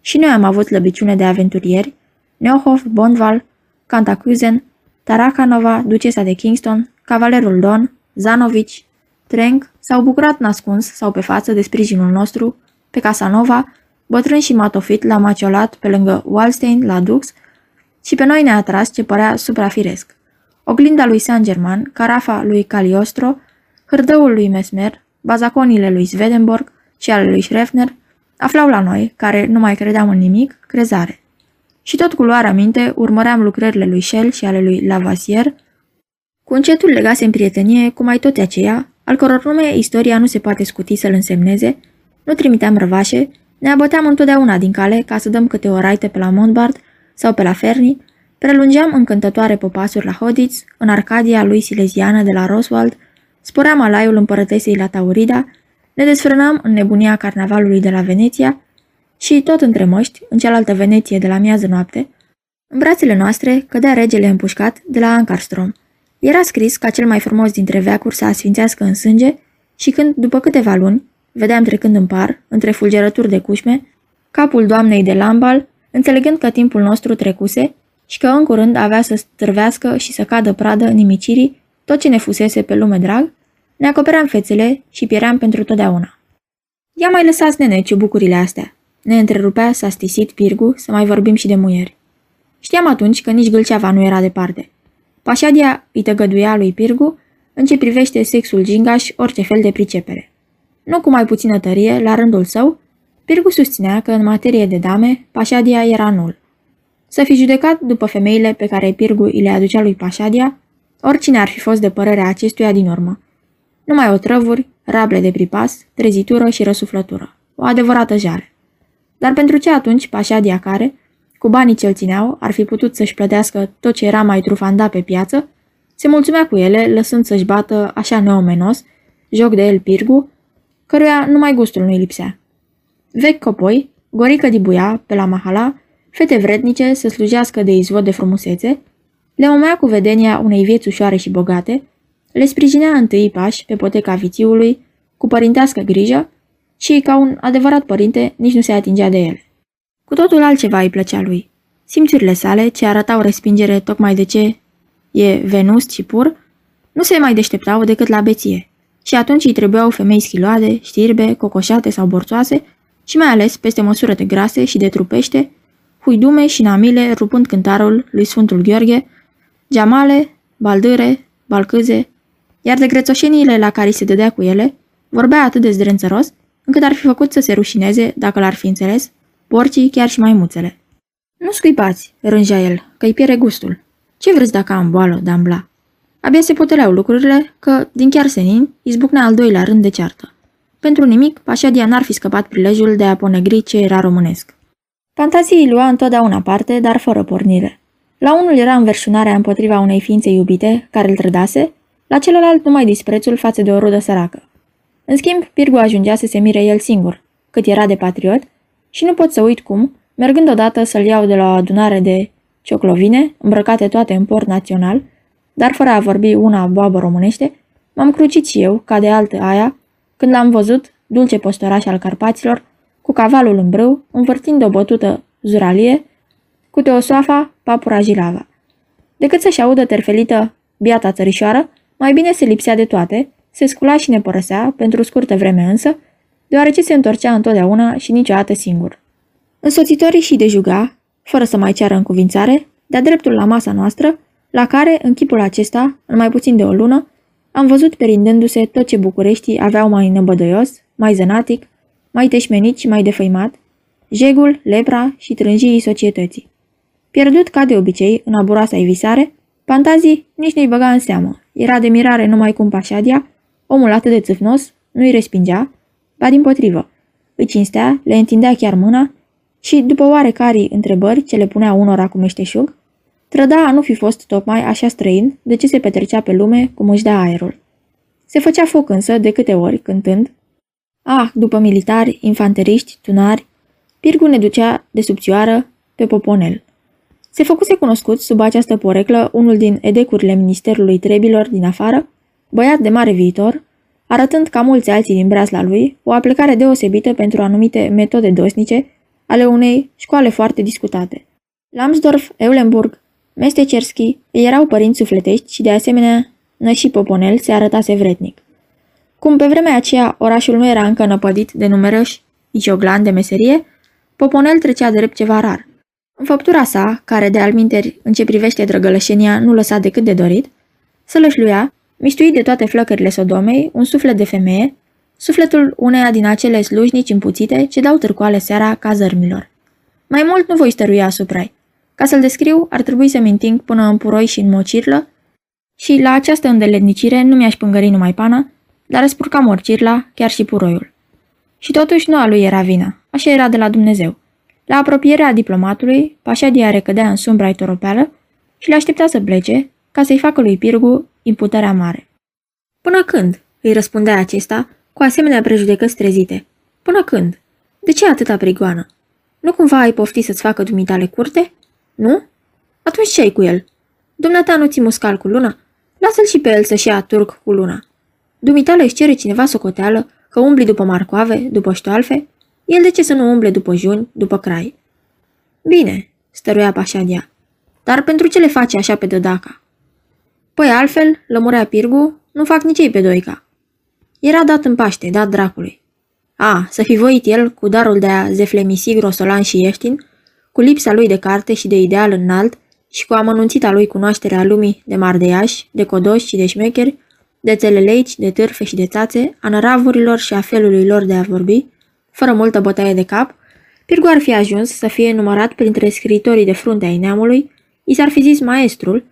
și noi am avut lăbiciune de aventurieri, Neohof, Bondval, Cantacuzen, Tarakanova, ducesa de Kingston, cavalerul Don, Zanovici, Trenk s-au bucurat nascuns sau pe față de sprijinul nostru, pe Casanova, bătrân și matofit l-a maciolat pe lângă Wallstein la Dux și pe noi ne-a atras ce părea suprafiresc. Oglinda lui Saint-Germain, carafa lui Caliostro, hârdăul lui Mesmer, bazaconile lui Swedenborg și ale lui Schrefner, aflau la noi, care nu mai credeam în nimic, crezare. Și tot cu luarea minte urmăream lucrările lui Shell și ale lui Lavoisier, cu încetul legase în prietenie cu mai toate aceia, al căror nume istoria nu se poate scuti să-l însemneze, nu trimiteam răvașe, ne abăteam întotdeauna din cale ca să dăm câte o raită pe la Montbard sau pe la Ferni, prelungeam încântătoare popasuri la Hoditz, în Arcadia lui Silesiană de la Roswald, spoream alaiul împărătesei la Taurida, ne desfrânam în nebunia carnavalului de la Veneția și, tot între măști, în cealaltă Veneție de la miază noapte, în brațele noastre cădea regele împușcat de la Ankarstrom. Era scris ca cel mai frumos dintre veacuri să asfințească în sânge și când, după câteva luni, vedeam trecând în par, între fulgerături de cușme, capul doamnei de Lambal, înțelegând că timpul nostru trecuse și că în curând avea să străvească și să cadă pradă nimicirii tot ce ne fusese pe lume drag, ne acopeream fețele și pieream pentru totdeauna. Ia mai lăsați, nene, bucurile astea. Ne întrerupea, s-a stisit Pirgu, să mai vorbim și de muieri. Știam atunci că nici Gâlceava nu era departe. Pașadia îi tăgăduia lui Pirgu în ce privește sexul gingaș orice fel de pricepere. Nu cu mai puțină tărie, la rândul său, Pirgu susținea că în materie de dame, Pașadia era nul. Să fi judecat după femeile pe care Pirgu îi le aducea lui Pașadia, oricine ar fi fost de părerea acestuia din urmă. Numai otrăvuri, rable de pripas, trezitură și răsuflătură. O adevărată jale. Dar pentru ce atunci Pașadia care, cu banii ce-l țineau, ar fi putut să-și plătească tot ce era mai trufanda pe piață, se mulțumea cu ele, lăsând să-și bată așa neomenos, joc de el Pirgu, căruia numai gustul nu-i lipsea. Vechi copoi, gorică dibuia, pe la mahala, fete vrednice să slujească de izvod de frumusețe, le omea cu vedenia unei vieți ușoare și bogate, le sprijinea întâi pași pe poteca vițiului, cu părintească grijă și, ca un adevărat părinte, nici nu se atingea de ele. Cu totul altceva îi plăcea lui. Simțurile sale, ce arătau respingere tocmai de ce e venust și pur, nu se mai deșteptau decât la beție. Și atunci îi trebuiau femei schiloade, știrbe, cocoșate sau borțoase și mai ales peste măsură de grase și de trupește, huidume și namile rupând cântarul lui Sfântul Gheorghe, geamale, baldâre, balcâze, iar de grețoșeniile la care se dădea cu ele, vorbea atât de zdrențăros, încât ar fi făcut să se rușineze, dacă l-ar fi înțeles, porcii, chiar și maimuțele. Nu scuipați, rângea el, că-i piere gustul. Ce vreți dacă am boală, dambla? Abia se poteleau lucrurile că, din chiar senin, izbucnea al doilea rând de ceartă. Pentru nimic, Pașadia n-ar fi scăpat prilejul de a ponegri ce era românesc. Fantaziei lua întotdeauna parte, dar fără pornire. La unul era înverșunarea împotriva unei ființe iubite, care îl trădase, la celălalt numai disprețul față de o rudă săracă. În schimb, Pirgu ajungea să se mire el singur, cât era de patriot, și nu pot să uit cum, mergând odată să-l iau de la o adunare de cioclovine, îmbrăcate toate în port național, dar fără a vorbi una boabă românește, m-am crucit și eu, ca de altă aia, când l-am văzut, dulce postoraș al Carpaților, cu cavalul în brâu, învârtind o bătută zuralie, cu teosoafa papura jilava. Decât să-și audă terfelită biata țărișoară, mai bine se lipsea de toate, se scula și ne părăsea, pentru scurtă vreme însă, deoarece se întorcea întotdeauna și niciodată singur. Însoțitorii și de juga, fără să mai ceară încuvințare, de-a dreptul la masa noastră, la care, în chipul acesta, în mai puțin de o lună, am văzut perindându-se tot ce Bucureștii aveau mai năbădăios, mai zănatic, mai teșmenit și mai defăimat, jegul, lepra și trânjii societății. Pierdut ca de obicei în aburoasa visare, Fantazii nici nu-i băga în seamă. Era de mirare numai cum Pașadia, omul atât de țâfnos, nu-i respingea, ba din potrivă. Îi cinstea, le întindea chiar mâna și, după oarecare întrebări ce le punea unora cu meșteșug, trăda a nu fi fost tocmai așa străin de ce se petrecea pe lume cum își dea aerul. Se făcea foc însă de câte ori, cântând, Ah, după militari, infanteriști, tunari, Pirgu ne ducea de subțioară pe poponel. Se făcuse cunoscut sub această poreclă unul din edecurile Ministerului Trebilor din afară, băiat de mare viitor, arătând ca mulți alții din breasla lui o aplicare deosebită pentru anumite metode dosnice ale unei școale foarte discutate. Lambsdorff, Eulenburg, Mestecerski erau părinți sufletești și de asemenea Năși Poponel se arătase vretnic. Cum pe vremea aceea orașul nu era încă năpădit de numeroși igioglan de meserie, Poponel trecea drept ceva rar. În făptura sa, care de alminteri în ce privește drăgălășenia nu lăsa decât de dorit, să lășluia, mistuit de toate flăcările Sodomei, un suflet de femeie, sufletul uneia din acele slujnici împuțite ce dau târcoale seara ca zărmilor. Mai mult nu voi stărui asupra -i. Ca să-l descriu, ar trebui să-mi înting până în puroi și în mocirlă și la această îndeletnicire nu mi-aș pângări numai pana, dar răspurca morcirla, chiar și puroiul. Și totuși nu a lui era vina, așa era de la Dumnezeu. La apropierea diplomatului, Pașadia recădea în sumbra toropeală și le aștepta să plece, ca să-i facă lui Pirgu imputarea mare. Până când? îi răspundea acesta, cu asemenea prejudecăți trezite. Până când? De ce atâta prigoană? Nu cumva ai pofti să-ți facă dumitale curte? Nu? Atunci ce ai cu el? Dumneata nu ți muscal cu luna? Lasă-l și pe el să-și ia turc cu luna. Dumitale își cere cineva socoteală că umbli după marcoave, după ștoalfe? El de ce să nu umble după juni, după crai? Bine, stăruia Pașadia, dar pentru ce le face așa pe dădaca? Păi altfel, lămurea Pirgu, nu fac nici ei pe doica. Era dat în paște, dat dracului. A, să fi voit el, cu darul de a zeflemisi grosolan și ieftin, cu lipsa lui de carte și de ideal înalt și cu amănunțita lui cunoaștere a lumii de mardeiași, de codoși și de șmecheri, de țeleleici, de târfe și de țațe, a năravurilor și a felului lor de a vorbi, fără multă bătaie de cap, Pirgu ar fi ajuns să fie numărat printre scriitorii de frunte ai neamului, i s-ar fi zis maestrul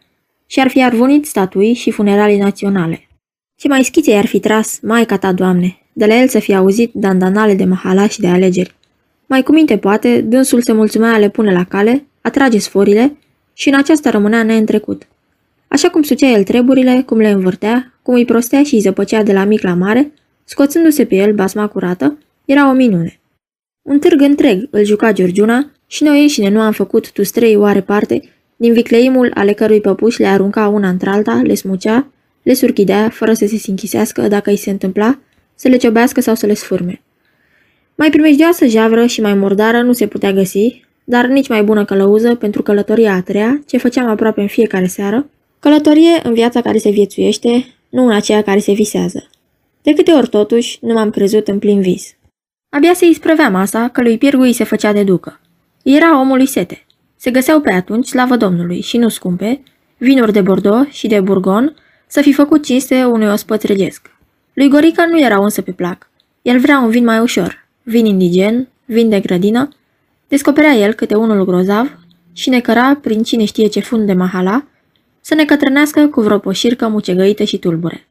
și ar fi arvunit statui și funeralii naționale. Ce mai schițe ar fi tras, Maica ta, Doamne, de la el să fie auzit dandanale de mahala și de alegeri. Mai cu minte poate, dânsul se mulțumea a le pune la cale, atrage sforile și în aceasta rămânea neîntrecut. Așa cum sucea el treburile, cum le învârtea, cum îi prostea și îi zăpăcea de la mic la mare, scoțându-se pe el basma curată, era o minune. Un târg întreg îl juca Giurgiuna și noi înșine nu am făcut tu trei oare parte din vicleimul ale cărui păpuși le arunca una într-alta, le smucea, le surchidea, fără să se sinchisească dacă îi se întâmpla, să le ciobească sau să le sfârme. Mai primejdioasă javră și mai murdară nu se putea găsi, dar nici mai bună călăuză pentru călătoria a treia, ce făceam aproape în fiecare seară, călătorie în viața care se viețuiește, nu în aceea care se visează. De câte ori totuși nu m-am crezut în plin vis. Abia se isprăvea masa că lui Pirgu îi se făcea de ducă. Era omului sete. Se găseau pe atunci, slavă Domnului, și nu scumpe, vinuri de Bordeaux și de Burgon, să fi făcut cinste unui ospăț regesc. Lui Gorica nu era însă pe plac. El vrea un vin mai ușor, vin indigen, vin de grădină, descoperea el câte unul grozav și ne căra prin cine știe ce fund de mahala, să ne cătrânească cu vreo poșircă mucegăită și tulbure.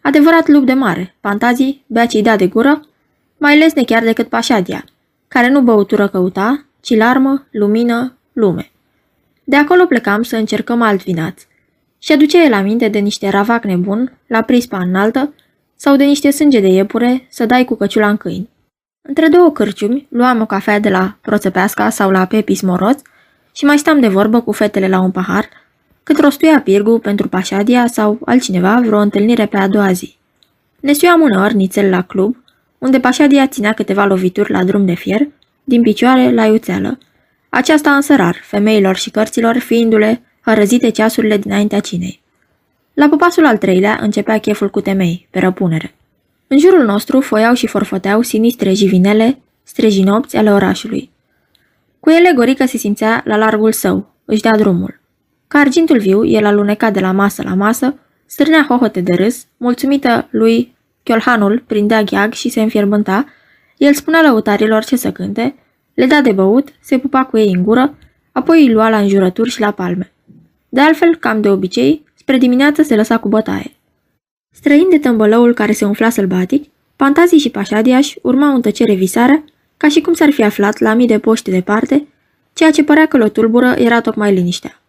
Adevărat lup de mare, fantazii, bea ce da de gură, mai lesne chiar decât pașadia, care nu băutură căuta, ci larmă, lumină, lume. De acolo plecam să încercăm alt vinaț. Și aducea el aminte de niște ravac nebun, la prispa înaltă, sau de niște sânge de iepure să dai cu căciula în câini. Între două cârciumi luam o cafea de la Proțăpeasca sau la Pepis Moroț și mai stam de vorbă cu fetele la un pahar, cât rostuia Pirgu pentru Pașadia sau altcineva vreo întâlnire pe a doua zi. Ne suiam uneori nițel la club, unde Pașadia ținea câteva lovituri la drum de fier, din picioare la iuțeală. Aceasta însă rar, femeilor și cărților fiindu-le hărăzite ceasurile dinaintea cinei. La popasul al treilea începea cheful cu temei, pe răpunere. În jurul nostru foiau și forfăteau sinistre jivinele, strejinopți ale orașului. Cu ele Gorica se simțea la largul său, își dea drumul. Ca argintul viu, el aluneca de la masă la masă, strânea hohote de râs, mulțumită lui Chiolhanul prindea gheag și se înfierbânta, el spunea lăutarilor ce să cânte, le da de băut, se pupa cu ei în gură, apoi îi lua la înjurături și la palme. De altfel, cam de obicei, spre dimineață se lăsa cu bătaie. Străind de tămbălăul care se umfla sălbatic, Pantazii și Pașadiaș urmau în tăcere visarea, ca și cum s-ar fi aflat la mii de poște departe, ceea ce părea că lo tulbură era tocmai liniștea.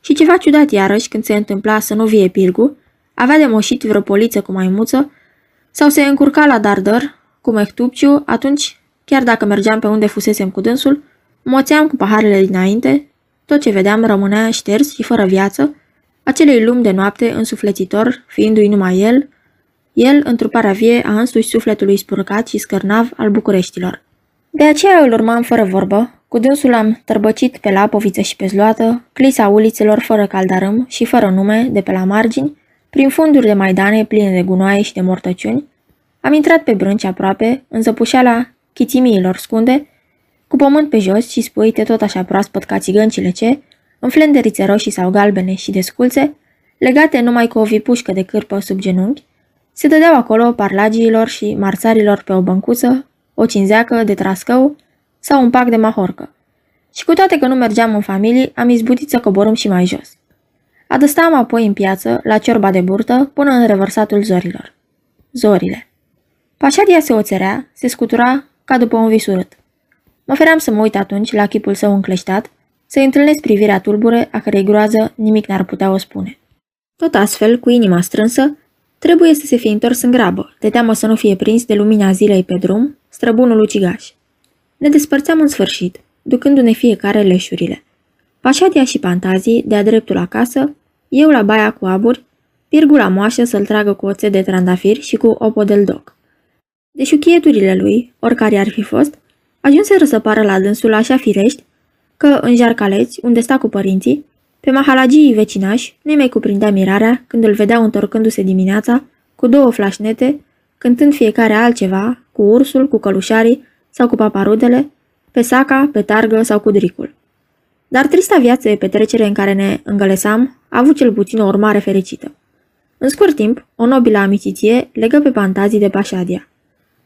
Și ceva ciudat iarăși când se întâmpla să nu vie Pirgu, avea de moșit vreo poliță cu maimuță sau se încurca la dardăr cu Mehtupciu, atunci, chiar dacă mergeam pe unde fusesem cu dânsul, moțeam cu paharele dinainte, tot ce vedeam rămânea șters și fără viață, acelei lumi de noapte însuflețitor, fiindu-i numai el, el, întruparea vie a însuși sufletului spurcat și scărnav al Bucureștilor. De aceea îl urmam fără vorbă, cu dânsul am tărbăcit pe lapoviță și pe zloată, clisa ulițelor fără caldarâm și fără nume, de pe la margini, prin funduri de maidane pline de gunoaie și de mortăciuni, am intrat pe brânci aproape, în zăpușeala chițimiilor scunde, cu pământ pe jos și spuite tot așa proaspăt ca țigăncile ce, în flenderițe roșii sau galbene și desculțe, legate numai cu o vipușcă de cârpă sub genunchi, se dădeau acolo parlagiilor și marțarilor pe o băncuță, o cinzeacă de trascău sau un pac de mahorcă. Și cu toate că nu mergeam în familie, am izbutit să coborâm și mai jos. Adăstam apoi în piață, la ciorba de burtă, până în revărsatul zorilor. Zorile. Pașadia se oțerea, se scutura ca după un vis urât. Mă feream să mă uit atunci la chipul său încleștat, să-i întâlnesc privirea tulbure, a cărei groază nimic n-ar putea o spune. Tot astfel, cu inima strânsă, trebuie să se fie întors în grabă, de teamă să nu fie prins de lumina zilei pe drum, străbunul ucigaș. Ne despărțeam în sfârșit, ducându-ne fiecare leșurile. Pașadia și Pantazii, de-a dreptul acasă, eu la baia cu aburi, pirgul la moașă să-l tragă cu oțet de trandafir și cu opodel doc. Deși chieturile lui, oricare ar fi fost, ajunse să pară la dânsul așa firești, că în jarcaleți, unde sta cu părinții, pe mahalagii vecinași nu mai cuprindea mirarea când îl vedeau întorcându-se dimineața cu două flașnete, cântând fiecare altceva, cu ursul, cu călușarii sau cu paparudele, pe saca, pe targă sau cu dricul. Dar trista viață de petrecere în care ne îngălesam a avut cel puțin o urmare fericită. În scurt timp, o nobilă amiciție legă pe pantazii de Pașadia.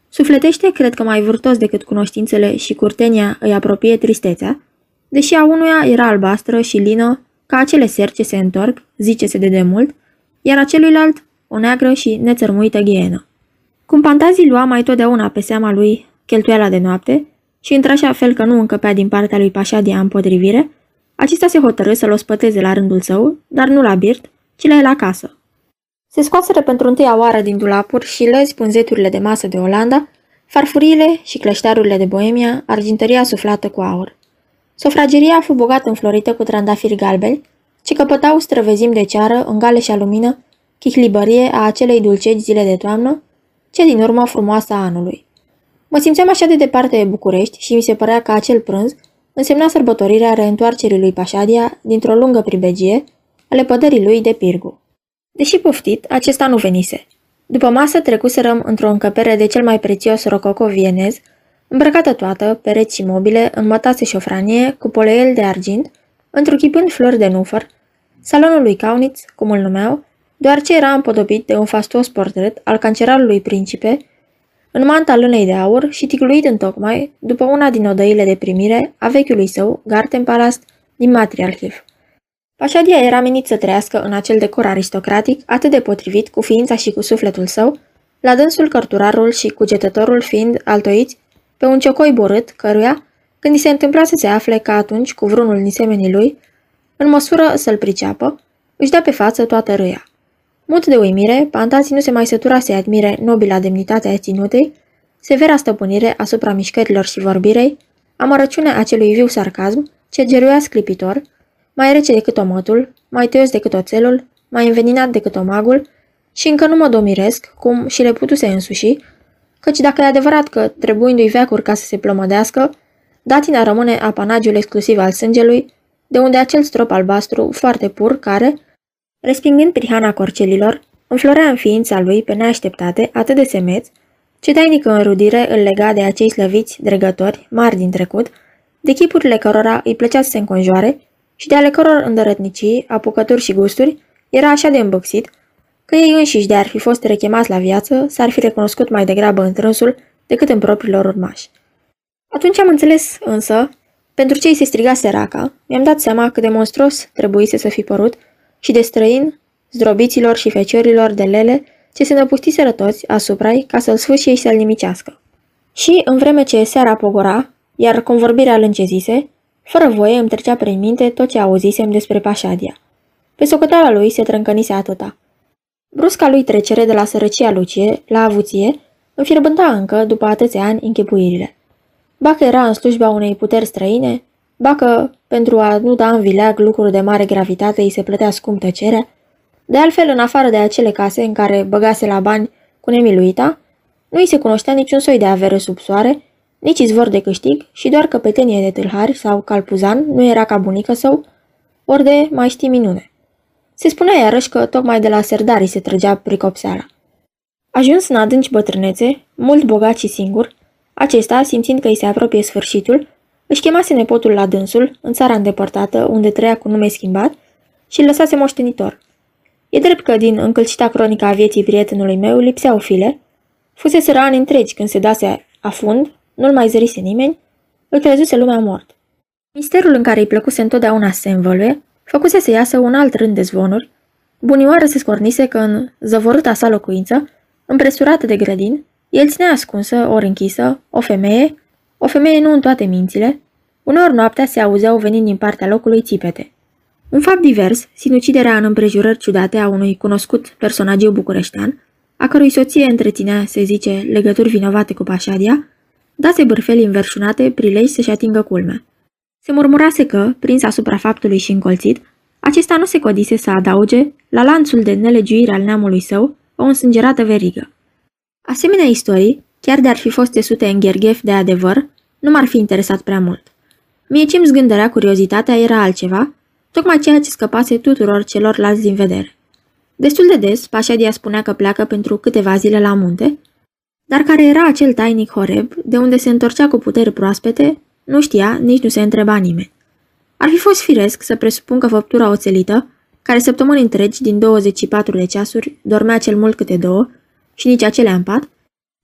Sufletește, cred că mai vârtos decât cunoștințele și curtenia îi apropie tristețea, deși a unuia era albastră și lină ca acele seri ce se întorc, zice-se de demult, iar a celuilalt o neagră și nețărmuită ghienă. Cum Pantazii lua mai totdeauna pe seama lui cheltuiala de noapte și într-așa fel că nu încăpea din partea lui Pașadia împotrivire, acesta se hotărâ să-l ospăteze la rândul său, dar nu la birt, ci la el acasă. Se scoaseră pentru întâia oară din dulapuri și lăzi punzeturile de masă de Olanda, farfuriile și cleștarurile de Boemia, argintăria suflată cu aur. Sofrageria a fost bogat înflorită cu trandafiri galbeni, ce căpătau străvezim de ceară în gale și alumină, chiclibărie a acelei dulcegi zile de toamnă, ce din urmă frumoasă a anului. Mă simțeam așa de departe de București și mi se părea că acel prânz însemna sărbătorirea reîntoarcerii lui Pașadia dintr-o lungă pribegie, ale pădării lui de Pirgu. Deși poftit, acesta nu venise. După masă trecuserăm într-o încăpere de cel mai prețios rococo vienez, îmbrăcată toată, pereți și mobile, în mătase șofranie, cu poleiel de argint, întruchipând flori de nufăr, salonul lui Kaunitz, cum îl numeau, deoarece era împodobit de un fastuos portret al cancerarului principe, în manta lânei de aur și ticluit în tocmai după una din odăile de primire a vechiului său, Gartenpalast, din Matriarchiv. Pașadia era menit să trăiască în acel decor aristocratic atât de potrivit cu ființa și cu sufletul său, la dânsul cărturarul și cugetătorul fiind altoiți pe un ciocoi borât, căruia, când i se întâmpla să se afle ca atunci cu vrunul nisemenii lui, în măsură să-l priceapă, își dea pe față toată râia. Mut de uimire, Pantații nu se mai sătura să-i admire nobila demnitate a ținutei, severa stăpânire asupra mișcărilor și vorbirei, amărăciunea acelui viu sarcasm, ce geruia sclipitor, mai rece decât omotul, mai tăios decât oțelul, mai înveninat decât omagul, și încă nu mă domiresc, cum și le putuse însuși, căci dacă e adevărat că, trebuindu-i veacuri ca să se plămădească, datina rămâne apanagiul exclusiv al sângelui, de unde acel strop albastru, foarte pur, care, respingând prihana corcelilor, înflorea în ființa lui pe neașteptate atât de semeț, ce tainică înrudire îl lega de acei slăviți dregători, mari din trecut, de chipurile cărora îi plăcea să se înconjoare și de ale căror îndărătnicii, apucături și gusturi, era așa de îmbăxit, că ei înșiși de ar fi fost rechemați la viață, s-ar fi recunoscut mai degrabă în trânsul decât în propriilor urmași. Atunci am înțeles, însă, pentru ce îi se striga seraca, mi-am dat seama cât de monstros trebuise să fi părut și de străin, zdrobiților și feciorilor de lele ce se năpustiseră toți asupra ei ca să-l sfârși și să-l nimicească. Și, în vreme ce seara pogora, iar convorbirea îl încezise, fără voie îmi trecea prin minte tot ce auzisem despre Pașadia. Pe socoteala lui se trâncănise atâta. Brusca lui trecere de la sărăcia lucie la avuție înfierbânta încă, după atâția ani, închipuirile. Bacă era în slujba unei puteri străine, bacă, pentru a nu da în vileag lucruri de mare gravitate, îi se plătea scump tăcerea, de altfel, în afară de acele case în care băgase la bani cu nemiluita, nu îi se cunoștea niciun soi de avere sub soare, nici izvor de câștig și doar căpetenie de tâlhari sau calpuzan nu era ca bunică său, ori de mai știi minune. Se spunea iarăși că tocmai de la serdarii se trăgea pricopseara. Ajuns în adânci bătrânețe, mult bogat și singur, acesta, simțind că îi se apropie sfârșitul, își chemase nepotul la dânsul, în țara îndepărtată, unde trăia cu nume schimbat, și îl lăsase moștenitor. E drept că din încălcita cronica a vieții prietenului meu lipseau file, fusese ani întregi când se dase afund, nu-l mai zărise nimeni, îl crezuse lumea mort. Misterul în care îi plăcuse întotdeauna să se învăluie, făcuse să iasă un alt rând de zvonuri. Bunioară se scornise că în zăvorâta sa locuință, împresurată de grădin, el ținea ascunsă, ori închisă, o femeie, o femeie nu în toate mințile, uneori noaptea se auzeau venind din partea locului țipete. Un fapt divers, sinuciderea în împrejurări ciudate a unui cunoscut personagiu bucureștean, a cărui soție întreținea, se zice, legături vinovate cu Pașadia, dase bârfeli înverșunate prilej să-și atingă culmea. Se murmurase că, prins asupra faptului și încolțit, acesta nu se codise să adauge, la lanțul de nelegiuire al neamului său, o însângerată verigă. Asemenea istorii, chiar de ar fi fost tesute în gherghef de adevăr, nu m-ar fi interesat prea mult. Mie ce-mi zgândărea curiozitatea era altceva, tocmai ceea ce scăpase tuturor celorlalți din vedere. Destul de des, Pașadia spunea că pleacă pentru câteva zile la munte, dar care era acel tainic Horeb, de unde se întorcea cu puteri proaspete, Nu știa, nici nu se întreba nimeni. Ar fi fost firesc să presupun că făptura oțelită, care săptămâni întregi din 24 de ceasuri dormea cel mult câte două și nici acelea în pat,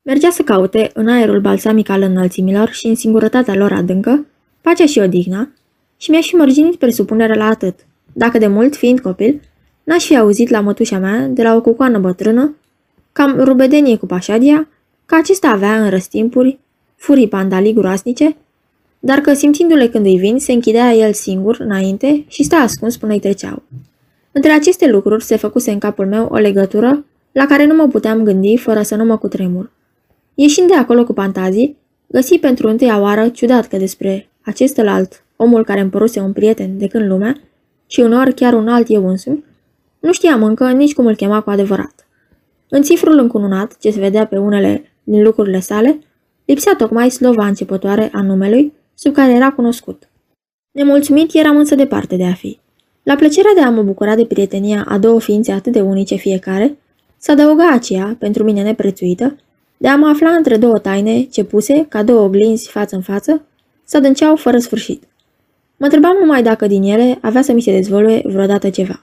mergea să caute în aerul balsamic al înălțimilor și în singurătatea lor adâncă, pacea și odihna, și mi-aș fi mărginit presupunerea la atât. Dacă de mult, fiind copil, n-aș fi auzit la mătușa mea, de la o cucoană bătrână, cam rubedenie cu pașadia, că acesta avea în răstimpuri furii pandalii groasnice, dar că simțindu-le când îi vin, se închidea el singur înainte și sta ascuns până îi treceau. Între aceste lucruri se făcuse în capul meu o legătură la care nu mă puteam gândi fără să nu mă cutremur. Ieșind de acolo cu fantazii, găsi pentru întâia oară ciudat că despre acest alt, omul care îmi păruse un prieten de când lumea, și uneori chiar un alt eu însumi, nu știam încă nici cum îl chema cu adevărat. În cifrul încununat, ce se vedea pe unele din lucrurile sale, lipsea tocmai slova începătoare a numelui, sub care era cunoscut. Nemulțumit eram însă departe de a fi. La plăcerea de a mă bucura de prietenia a două ființe atât de unice fiecare, s-a adăuga aceea, pentru mine neprețuită, de a mă afla între două taine ce puse, ca două oglinzi față în față, să adânceau fără sfârșit. Mă întrebam numai dacă din ele avea să mi se dezvolue vreodată ceva.